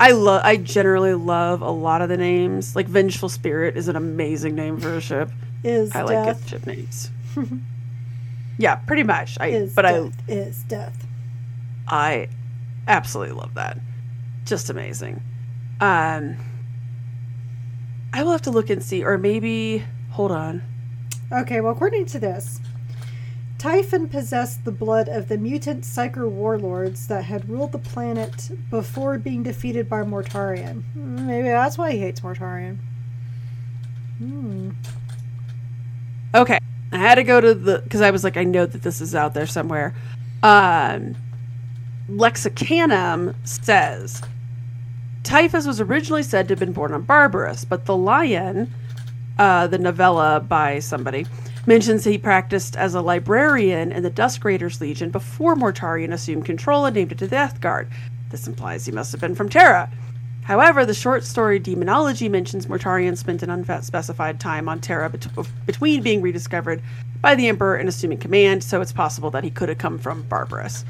I love I generally love a lot of the names. Like Vengeful Spirit is an amazing name for a ship.
Is
I like
death
good ship names. yeah, pretty much. I
is
but
death is death.
I I absolutely love that. Just amazing. Um I will have to look and see or maybe hold on.
Okay, well, according to this, Typhon possessed the blood of the mutant Psyker warlords that had ruled the planet before being defeated by Mortarion. Hmm, Maybe that's why he hates Mortarion. Hmm.
Okay. I had to go to the because I was like, I know that this is out there somewhere. Um Lexicanum says Typhus was originally said to have been born on Barbarus, but the lion, uh, the novella by somebody, mentions he practiced as a librarian in the Dusk Raiders Legion before Mortarion assumed control and named it the Death Guard. This implies he must have been from Terra. However, the short story Daemonology mentions Mortarion spent an unspecified time on Terra bet- between being rediscovered by the Emperor and assuming command, so it's possible that he could have come from Barbarus.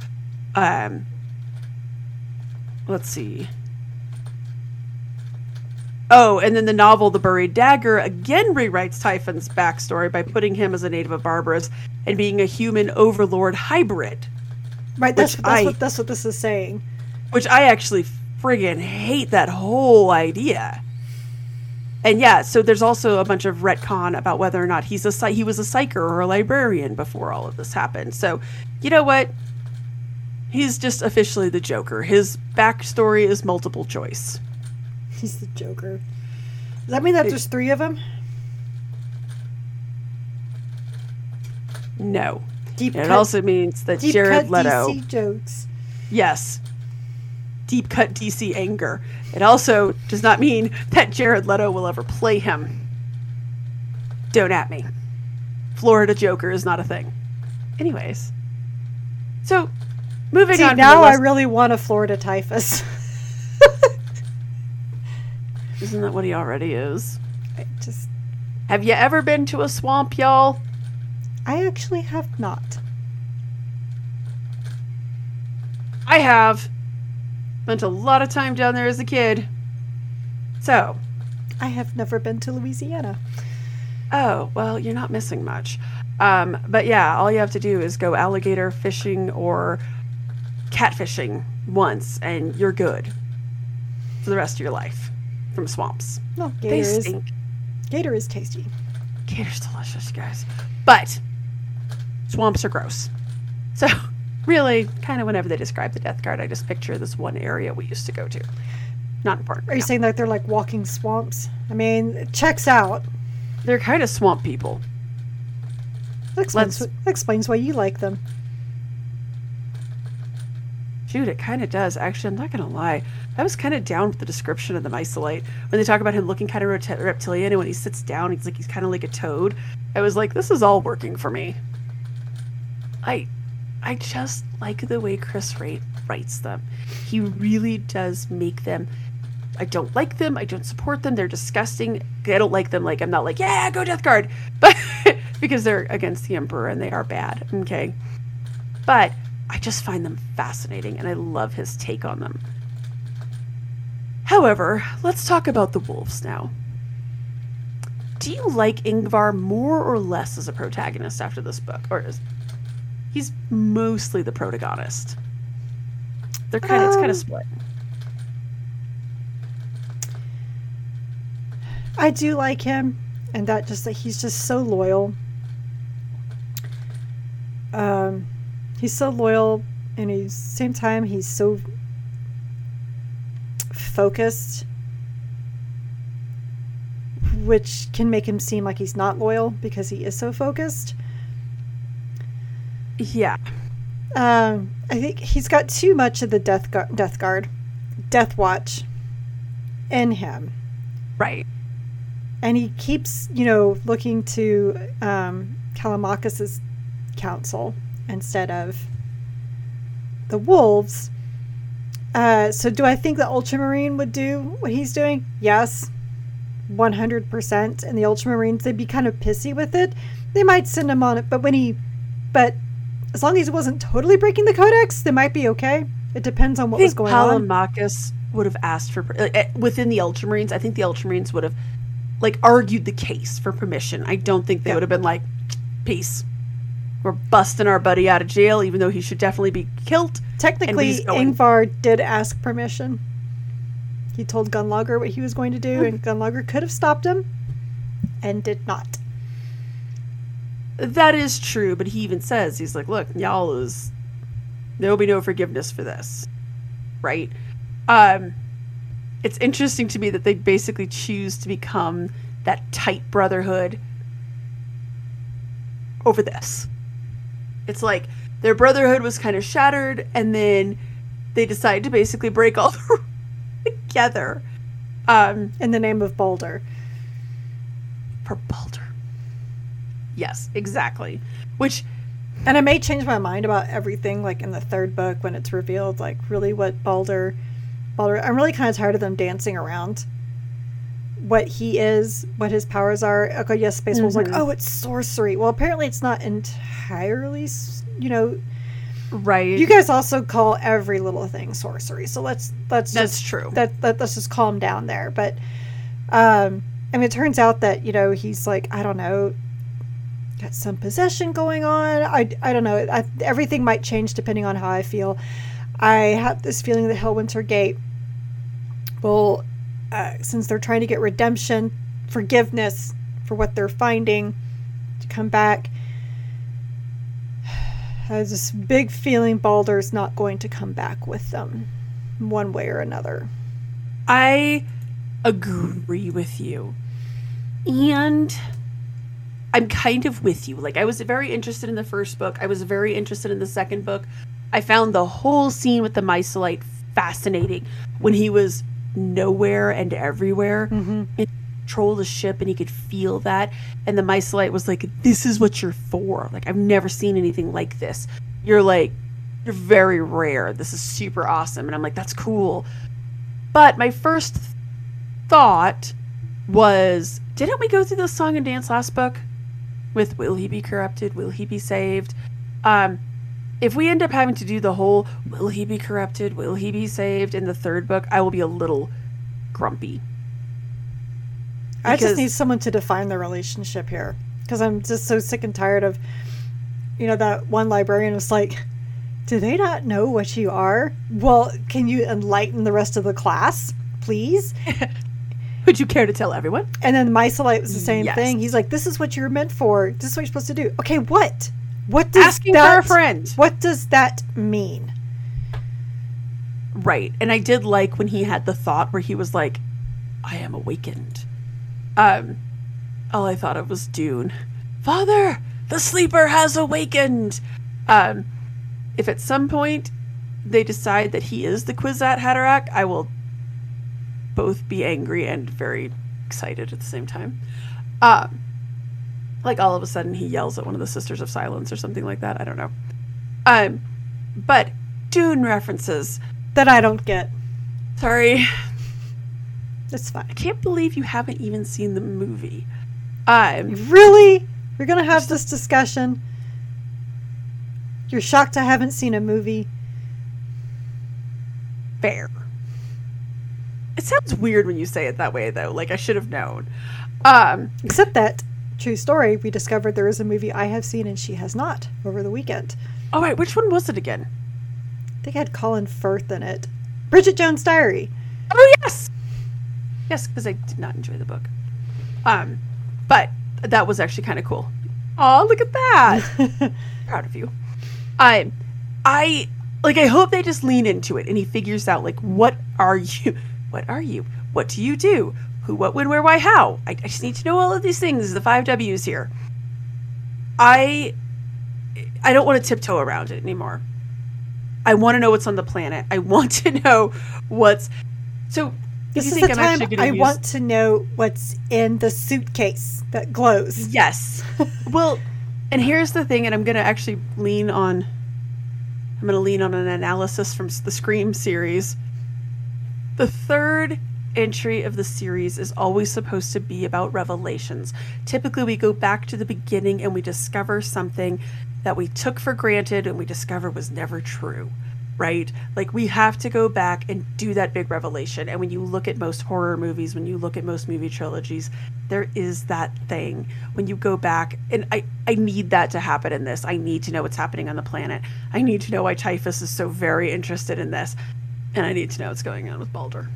Um, let's see. Oh, and then the novel The Buried Dagger again rewrites Typhon's backstory by putting him as a native of Barbarus and being a human overlord hybrid,
Right, that's, that's,
I-
what, that's what this is saying.
which I actually friggin' hate that whole idea. And yeah, so there's also a bunch of retcon about whether or not he's a he was a psyker or a librarian before all of this happened. So, you know what? He's just officially the Joker. His backstory is multiple choice.
He's the Joker. Does that mean that there's three of them?
No.
Deep
And it
cut,
also means that
deep
Jared
cut
Leto,
DC jokes.
yes, deep cut DC anger. It also does not mean that Jared Leto will ever play him. Don't at me. Florida Joker is not a thing. Anyways, so moving
See,
on.
now I really want a Florida typhus.
isn't that what he already is?
I just,
Have you ever been to a swamp, y'all?
I actually have not.
I have. Spent a lot of time down there as a kid. So,
I have never been to Louisiana.
Oh, well, you're not missing much. Um, but yeah, all you have to do is go alligator fishing or catfishing once, and you're good for the rest of your life from swamps.
No,
They
gator is
stink.
gator is tasty.
Gator's delicious, guys. But swamps are gross. So, really, kind of whenever they describe the Death Guard, I just picture this one area we used to go to. Not important.
Are
right
you
now.
saying that they're like walking swamps? I mean, it checks out.
They're kind of swamp people.
That explains,
Let's-
that explains why you like them.
Shoot, it kind of does. Actually, I'm not going to lie. I was kind of down with the description of the mycelite. When they talk about him looking kind of rete- reptilian, and when he sits down, he's like he's kind of like a toad. I was like, this is all working for me. I, I just like the way Chris Wraight writes them. He really does make them I don't like them. I don't support them. They're disgusting. I don't like them. Like I'm not like yeah, go Death Guard, but because they're against the Emperor and they are bad. Okay, but I just find them fascinating and I love his take on them. However, let's talk about the wolves now. Do you like Ingvar more or less as a protagonist after this book, or is he's mostly the protagonist? They're kind of it's kind
Um,
of split.
I do like him, and that just that he's just so loyal. Um, he's so loyal, and he's same time he's so focused, which can make him seem like he's not loyal because he is so focused.
Yeah,
Um, I think he's got too much of the death guard, death guard, death watch in him.
right.
and he keeps you know looking to um, Callimachus's counsel instead of the wolves. Uh, so, do I think the Ultramarine would do what he's doing? Yes, one hundred percent. And the Ultramarines, they'd be kind of pissy with it. They might send him on it, but when he, but as long as he wasn't totally breaking the codex, they might be okay. It depends on what was going on.
Palamachus would have asked for uh, uh, within the Ultramarines. I think the Ultramarines would have like argued the case for permission. I don't think they
Yeah.
would have been like, "Peace, we're busting our buddy out of jail, even though he should definitely be killed."
Technically. Ingvar did ask permission. He told Gunnlaugur what he was going to do,
Hmm.
and Gunnlaugur could have stopped him, and did not.
That is true, but he even says he's like, "Look, y'all is there'll be no forgiveness for this." Right? Um it's interesting to me that they basically choose to become that tight brotherhood over this. It's like their brotherhood was kind of shattered and then they decide to basically break all the together. Um
In the name of Baldr.
for Baldr. Yes, exactly. Which
And I may change my mind about everything, like in the third book when it's revealed, like really what Baldr. Baldr. I'm really kind of tired of them dancing around what he is, what his powers are. Okay, yes, Space Wolf's like,
Mhm.
oh, it's sorcery. Well, apparently it's not entirely, you know.
right
You guys also call every little thing sorcery, so let's let's
That's
just
true.
that, that let's just calm down there. But um, I mean, it turns out that you know he's like I don't know, got some possession going on. I, I don't know. I, everything might change depending on how I feel. I have this feeling that Helwinter Gate will, uh, since they're trying to get redemption, forgiveness for what they're finding, to come back. I this big feeling Baldr's not going to come back with them, one way or another.
I agree with you. And I'm kind of with you. Like I was very interested in the first book. I was very interested in the second book. I found the whole scene with the Mycelite fascinating when he was nowhere and everywhere.
Mm-hmm.
the ship and he could feel that. And the Mycelite was like this is what you're for. Like I've never seen anything like this. You're like you're very rare. This is super awesome. And I'm like that's cool. But my first thought was didn't we go through the song and dance last book with will he be corrupted? Will he be saved? Um if we end up having to do the whole will he be corrupted will he be saved in the third book i will be a little grumpy
I just need someone to define the relationship here because I'm just so sick and tired of, you know, that one librarian was like, "Do they not know what you are? Well, can you enlighten the rest of the class, please?"
would you care to tell everyone
And then Mycelite was the same
Yes.
thing. He's like, "This is what you're meant for. This is what you're supposed to do." Okay, what? What does
asking
that?
for a friend
What does that mean?
Right. And I did like when he had the thought where he was like, I am awakened. Um all I thought of was Dune. Father, the sleeper has awakened. Um if at some point they decide that he is the Kwisatz Haderach, I will both be angry and very excited at the same time. Um like all of a sudden he yells at one of the Sisters of Silence or something like that. I don't know. Um but Dune references
That I don't get.
Sorry.
It's fine.
I can't believe you haven't even seen the movie. Um,
Really? We're gonna have this discussion. You're shocked I haven't seen a movie.
fair. It sounds weird when you say it that way, though. Like I should have known. Um,
Except that, true story, we discovered there is a movie I have seen and she has not over the weekend.
all right, which one was it again?
I think it had Colin Firth in it. Bridget Jones' Diary.
Oh yes, yes, because I did not enjoy the book. Um, but that was actually kind of cool. Oh, look at that! Proud of you. I, I like. I hope they just lean into it and he figures out like, what are you? What are you? What do you do? Who? What? When? Where? Why? How? I, I just need to know all of these things. The five W's here. I, I don't want to tiptoe around it anymore. I want to know what's on the planet. I want to know what's. So,
This is the
I'm
time I
use?
want to know what's in the suitcase that glows.
Yes. well, and here's the thing, and I'm going to actually lean on. I'm going to lean on an analysis from the Scream series. The third entry of the series is always supposed to be about revelations. Typically, we go back to the beginning and we discover something that we took for granted and we discover was never true. Right? Like, we have to go back and do that big revelation. And when you look at most horror movies, when you look at most movie trilogies, there is that thing when you go back. And I, I need that to happen in this. I need to know what's happening on the planet. I need to know why Typhus is so very interested in this. And I need to know what's going on with Baldr.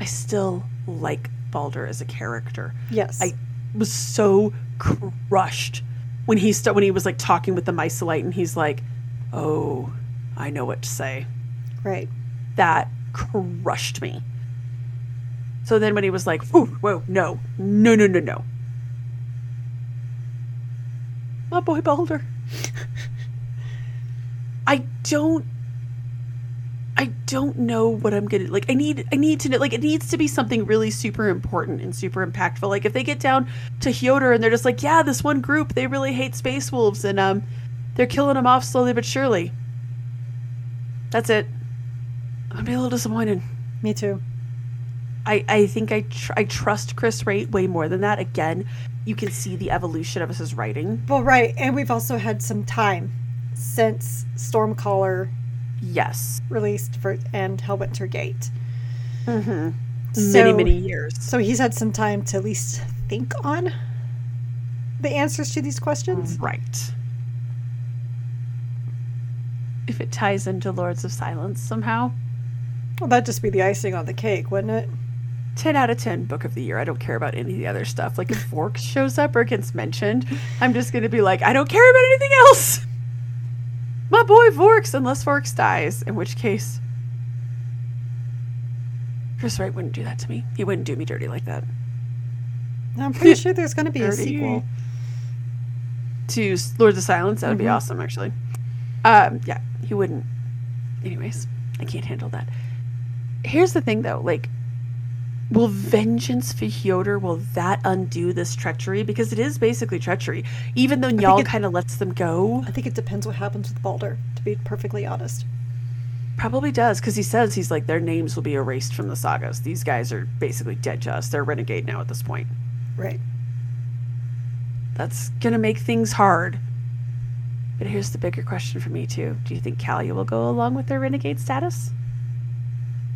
I still like Baldr as a character.
Yes.
I was so crushed when he st- when he was like talking with the mycelite and he's like, "Oh, I know what to say."
right.
That crushed me. So then when he was like, "Whoa, whoa, no, no, no, no, no," my boy Baldr. I don't. I don't know what I'm gonna like. I need. I need to know. Like, it needs to be something really super important and super impactful. Like, if they get down to Hyodor and they're just like, yeah, this one group they really hate space wolves and um, they're killing them off slowly but surely. That's it. I'm gonna be a little disappointed.
Me too.
I, I think I tr- I trust Chris Wraight way more than that. Again, you can see the evolution of his writing.
Well, right. And we've also had some time since Stormcaller
Yes,
released for and Helwinter Gate.
mm-hmm.
So-
many many years.
So he's had some time to at least think on the answers to these questions.
Right. If it ties into Lords of Silence somehow,
Well, that'd just be the icing on the cake, wouldn't it?
10 out of 10 book of the year. I don't care about any of the other stuff. Like if Vorx shows up or gets mentioned, I'm just going to be like, I don't care about anything else. My boy Vorx unless Vorx dies, in which case Chris Wraight wouldn't do that to me. He wouldn't do me dirty like that.
I'm pretty sure there's going to be a sequel.
To Lords of Silence, that would be
Mhm.
awesome, actually. Um, yeah, he wouldn't. Anyways, I can't handle that. Here's the thing, though. Like, will vengeance for Hyodor will that undo this treachery? Because it is basically treachery. Even though Njal kind of lets them go,
I think it depends what happens with Baldr, to be perfectly honest.
probably does. Because he says he's like their names will be erased from the sagas. These guys are basically dead to us. They're renegade now at this point.
Right.
That's gonna make things hard. But here's the bigger question for me too. Do you think Kalia will go along with their renegade status?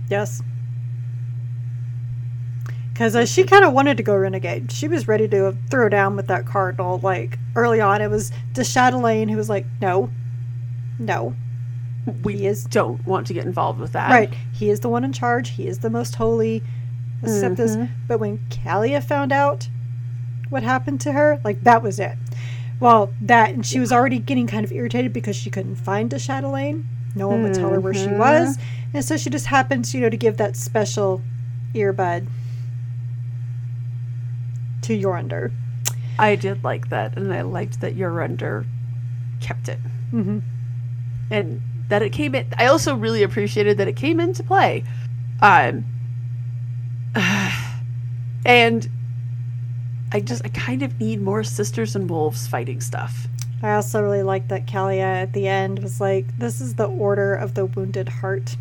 Yes. Because uh, she kind of wanted to go renegade. She was ready to throw down with that cardinal. Like early on, it was de Chatelaine who was like, "No, no,
We
He is-
don't want to get involved with that.
right. He is the one in charge. He is the most holy. Accept this."
Mhm.
But when Kalia found out what happened to her, like that was it. Well, that and she was already getting kind of irritated because she couldn't find de Chatelaine. No one would tell her where she
Mhm.
was, and so she just happened, you know, to give that special earbud to Jorundur.
I did like that, and I liked that Jorundur kept it,
Mm-hmm.
and that it came in. I also really appreciated that it came into play, um, and I just I kind of need more sisters and wolves fighting stuff.
I also really liked that Kalia at the end was like, "This is the order of the wounded heart."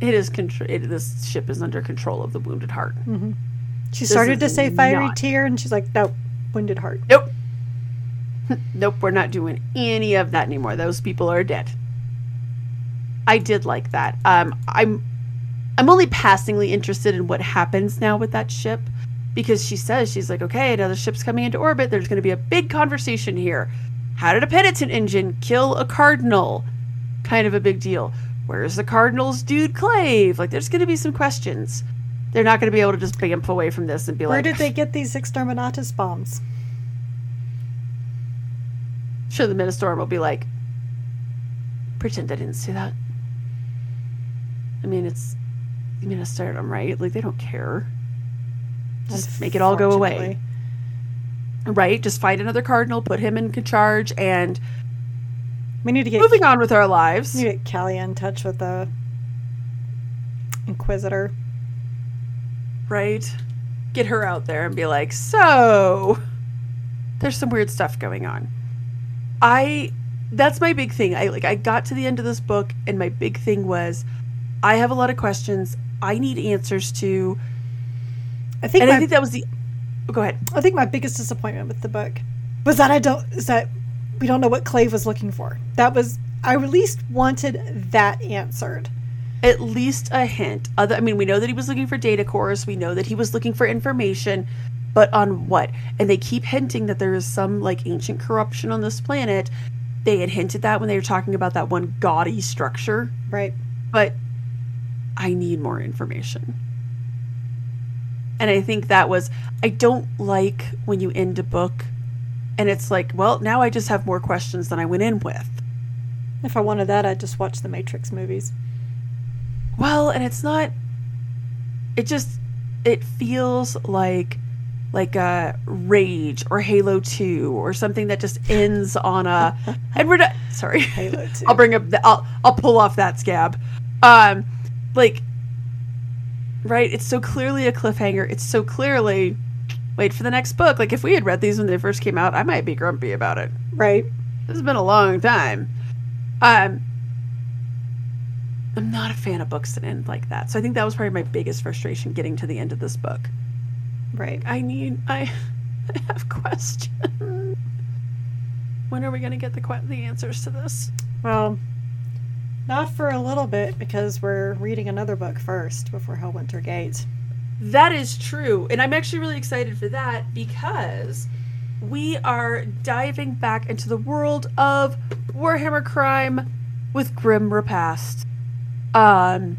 it is control. This ship is under control of the Wounded Heart.
Mm-hmm. She started to say fiery
not-
tear, and she's like, "Nope, wounded heart."
Nope. nope, we're not doing any of that anymore. Those people are dead. I did like that. Um, I'm I'm only passingly interested in what happens now with that ship because she says she's like, okay, another ship's coming into orbit. There's going to be a big conversation here. How did a penitent engine kill a cardinal? Kind of a big deal. Where's the cardinal's dude Clave? Like, there's going to be some questions. They're not going to be able to just bamf away from this and be
Where
like, Where
did they get these exterminatus bombs?
sure the Ministorum will be like, pretend I didn't see that. I mean, it's the Ministerium, right? Like, they don't care. Just make it all go away. Right? Just find another cardinal, put him in charge, and
We need to get
moving on with our lives.
we need to get Callie in touch with the Inquisitor.
Right? Get her out there and be like, so, there's some weird stuff going on. I, that's my big thing. I like, I got to the end of this book, and my big thing was, I have a lot of questions I need answers to.
I think
and
my,
I think that was the. oh, go ahead.
I think my biggest disappointment with the book was that I don't is that we don't know what Clave was looking for. That was I at least wanted that answered.
At least a hint. Other, I mean, we know that he was looking for data cores. We know that he was looking for information, but on what? And they keep hinting that there is some like ancient corruption on this planet. They had hinted that when they were talking about that one gaudy structure,
Right.
but I need more information. And I think that was I don't like when you end a book and it's like, well, now I just have more questions than I went in with.
If I wanted that, I'd just watch the Matrix movies.
Well, and it's not. It just it feels like like a rage or Halo Two or something that just ends on a. and we're not sorry.
Halo 2.
I'll bring up. The, I'll I'll pull off that scab. Um, like, right? It's so clearly a cliffhanger. It's so clearly. Wait for the next book. Like if we had read these when they first came out, I might be grumpy about it
Right.
this has been a long time. Um, I'm not a fan of books that end like that. So I think that was probably my biggest frustration getting to the end of this book.
Right.
I need, I, I have questions. When are we going to get the que- the answers to this?
Well, not for a little bit because we're reading another book first before Helwinter Gate.
That is true. And I'm actually really excited for that because we are diving back into the world of Warhammer Crime with Grim Repast. Um,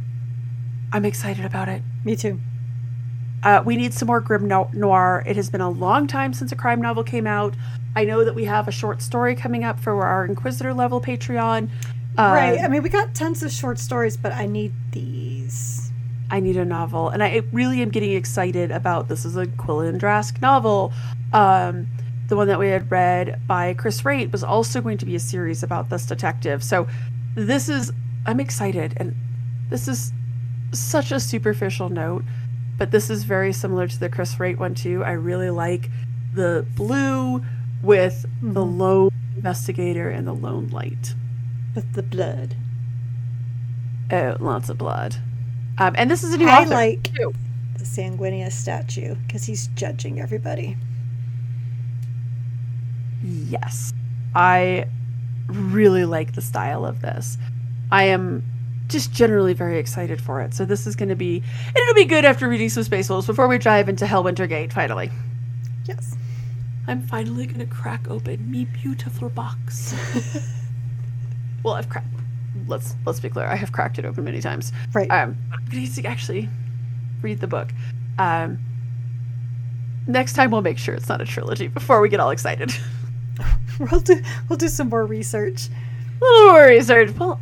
I'm excited about it.
Me too.
Uh, we need some more grim no- noir. It has been a long time since a crime novel came out. I know that we have a short story coming up for our Inquisitor level Patreon. Um,
right. I mean, we got tons of short stories, but I need these.
I need a novel, and I really am getting excited about this. Is a Quillon Drask novel. Um, the one that we had read by Chris Wraight was also going to be a series about this detective. So this is I'm excited, and this is such a superficial note, but this is very similar to the Chris Wraight one too. I really like the blue with the
Mhm.
lone investigator and the lone light.
With the blood.
Oh, lots of blood. Um, and this is a new
I
author.
like
too.
the Sanguinius statue because he's judging everybody.
Yes. I really like the style of this. I am just generally very excited for it. So this is going to be, and it'll be good after reading some Space Wolves before we dive into Helwinter Gate. Finally,
Yes.
I'm finally going to crack open me beautiful box. well, I've cracked. Let's let's be clear. I have cracked it open many times.
Right.
Um, I'm going to actually read the book. Um, next time we'll make sure it's not a trilogy before we get all excited.
we'll do we'll do some more research.
A little more research. Well,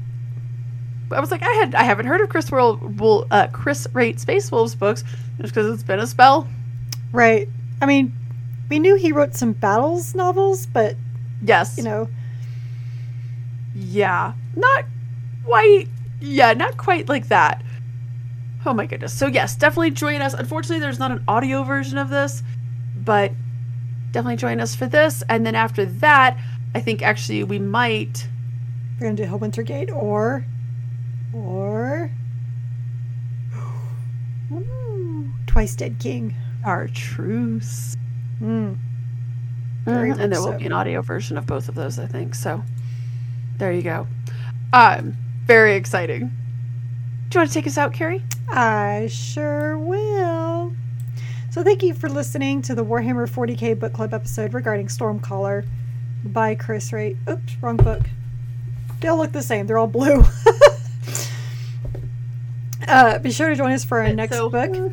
I was like, I had I haven't heard of Chris World, uh, Chris Wraight Space Wolves books just because it's been a spell.
Right. I mean, we knew he wrote some battles novels, but
Yes,
you know,
yeah, not quite. Yeah, not quite like that. Oh my goodness. So yes, definitely join us. Unfortunately, there's not an audio version of this, but definitely join us for this. And then after that, I think actually we might.
we're gonna do Helwinter Gate or or Twice Dead King.
Our truce.
Mm.
Mhm, And there
much
will be an audio version of both of those, I think. So there you go. Um, very exciting. Do you want to take us out, Carrie?
I sure will. So, thank you for listening to the Warhammer 40k book club episode regarding Stormcaller by Chris Wraight. Oops, wrong book. They all look the same, they're all blue. uh, be sure to join us for our next
So-
book.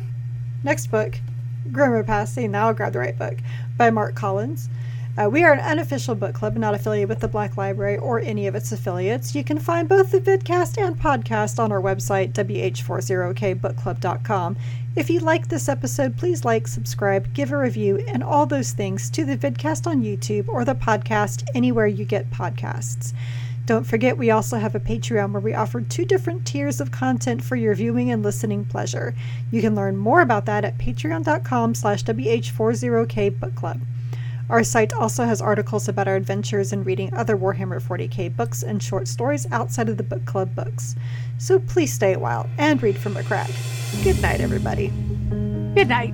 Next book, Grim Repast. Now I'll grab the right book by Marc Collins. Uh, we are an unofficial book club, not affiliated with the Black Library or any of its affiliates. You can find both the vidcast and podcast on our website, wh40kbookclub.com. If you like this episode, please like, subscribe, give a review, and all those things to the vidcast on YouTube or the podcast anywhere you get podcasts. Don't forget, we also have a Patreon where we offer two different tiers of content for your viewing and listening pleasure. You can learn more about that at patreon.com slash wh40kbookclub. Our site also has articles about our adventures in reading other Warhammer 40k books and short stories outside of the book club books. So please stay a while and read from a crack. Good night, everybody.
Good night.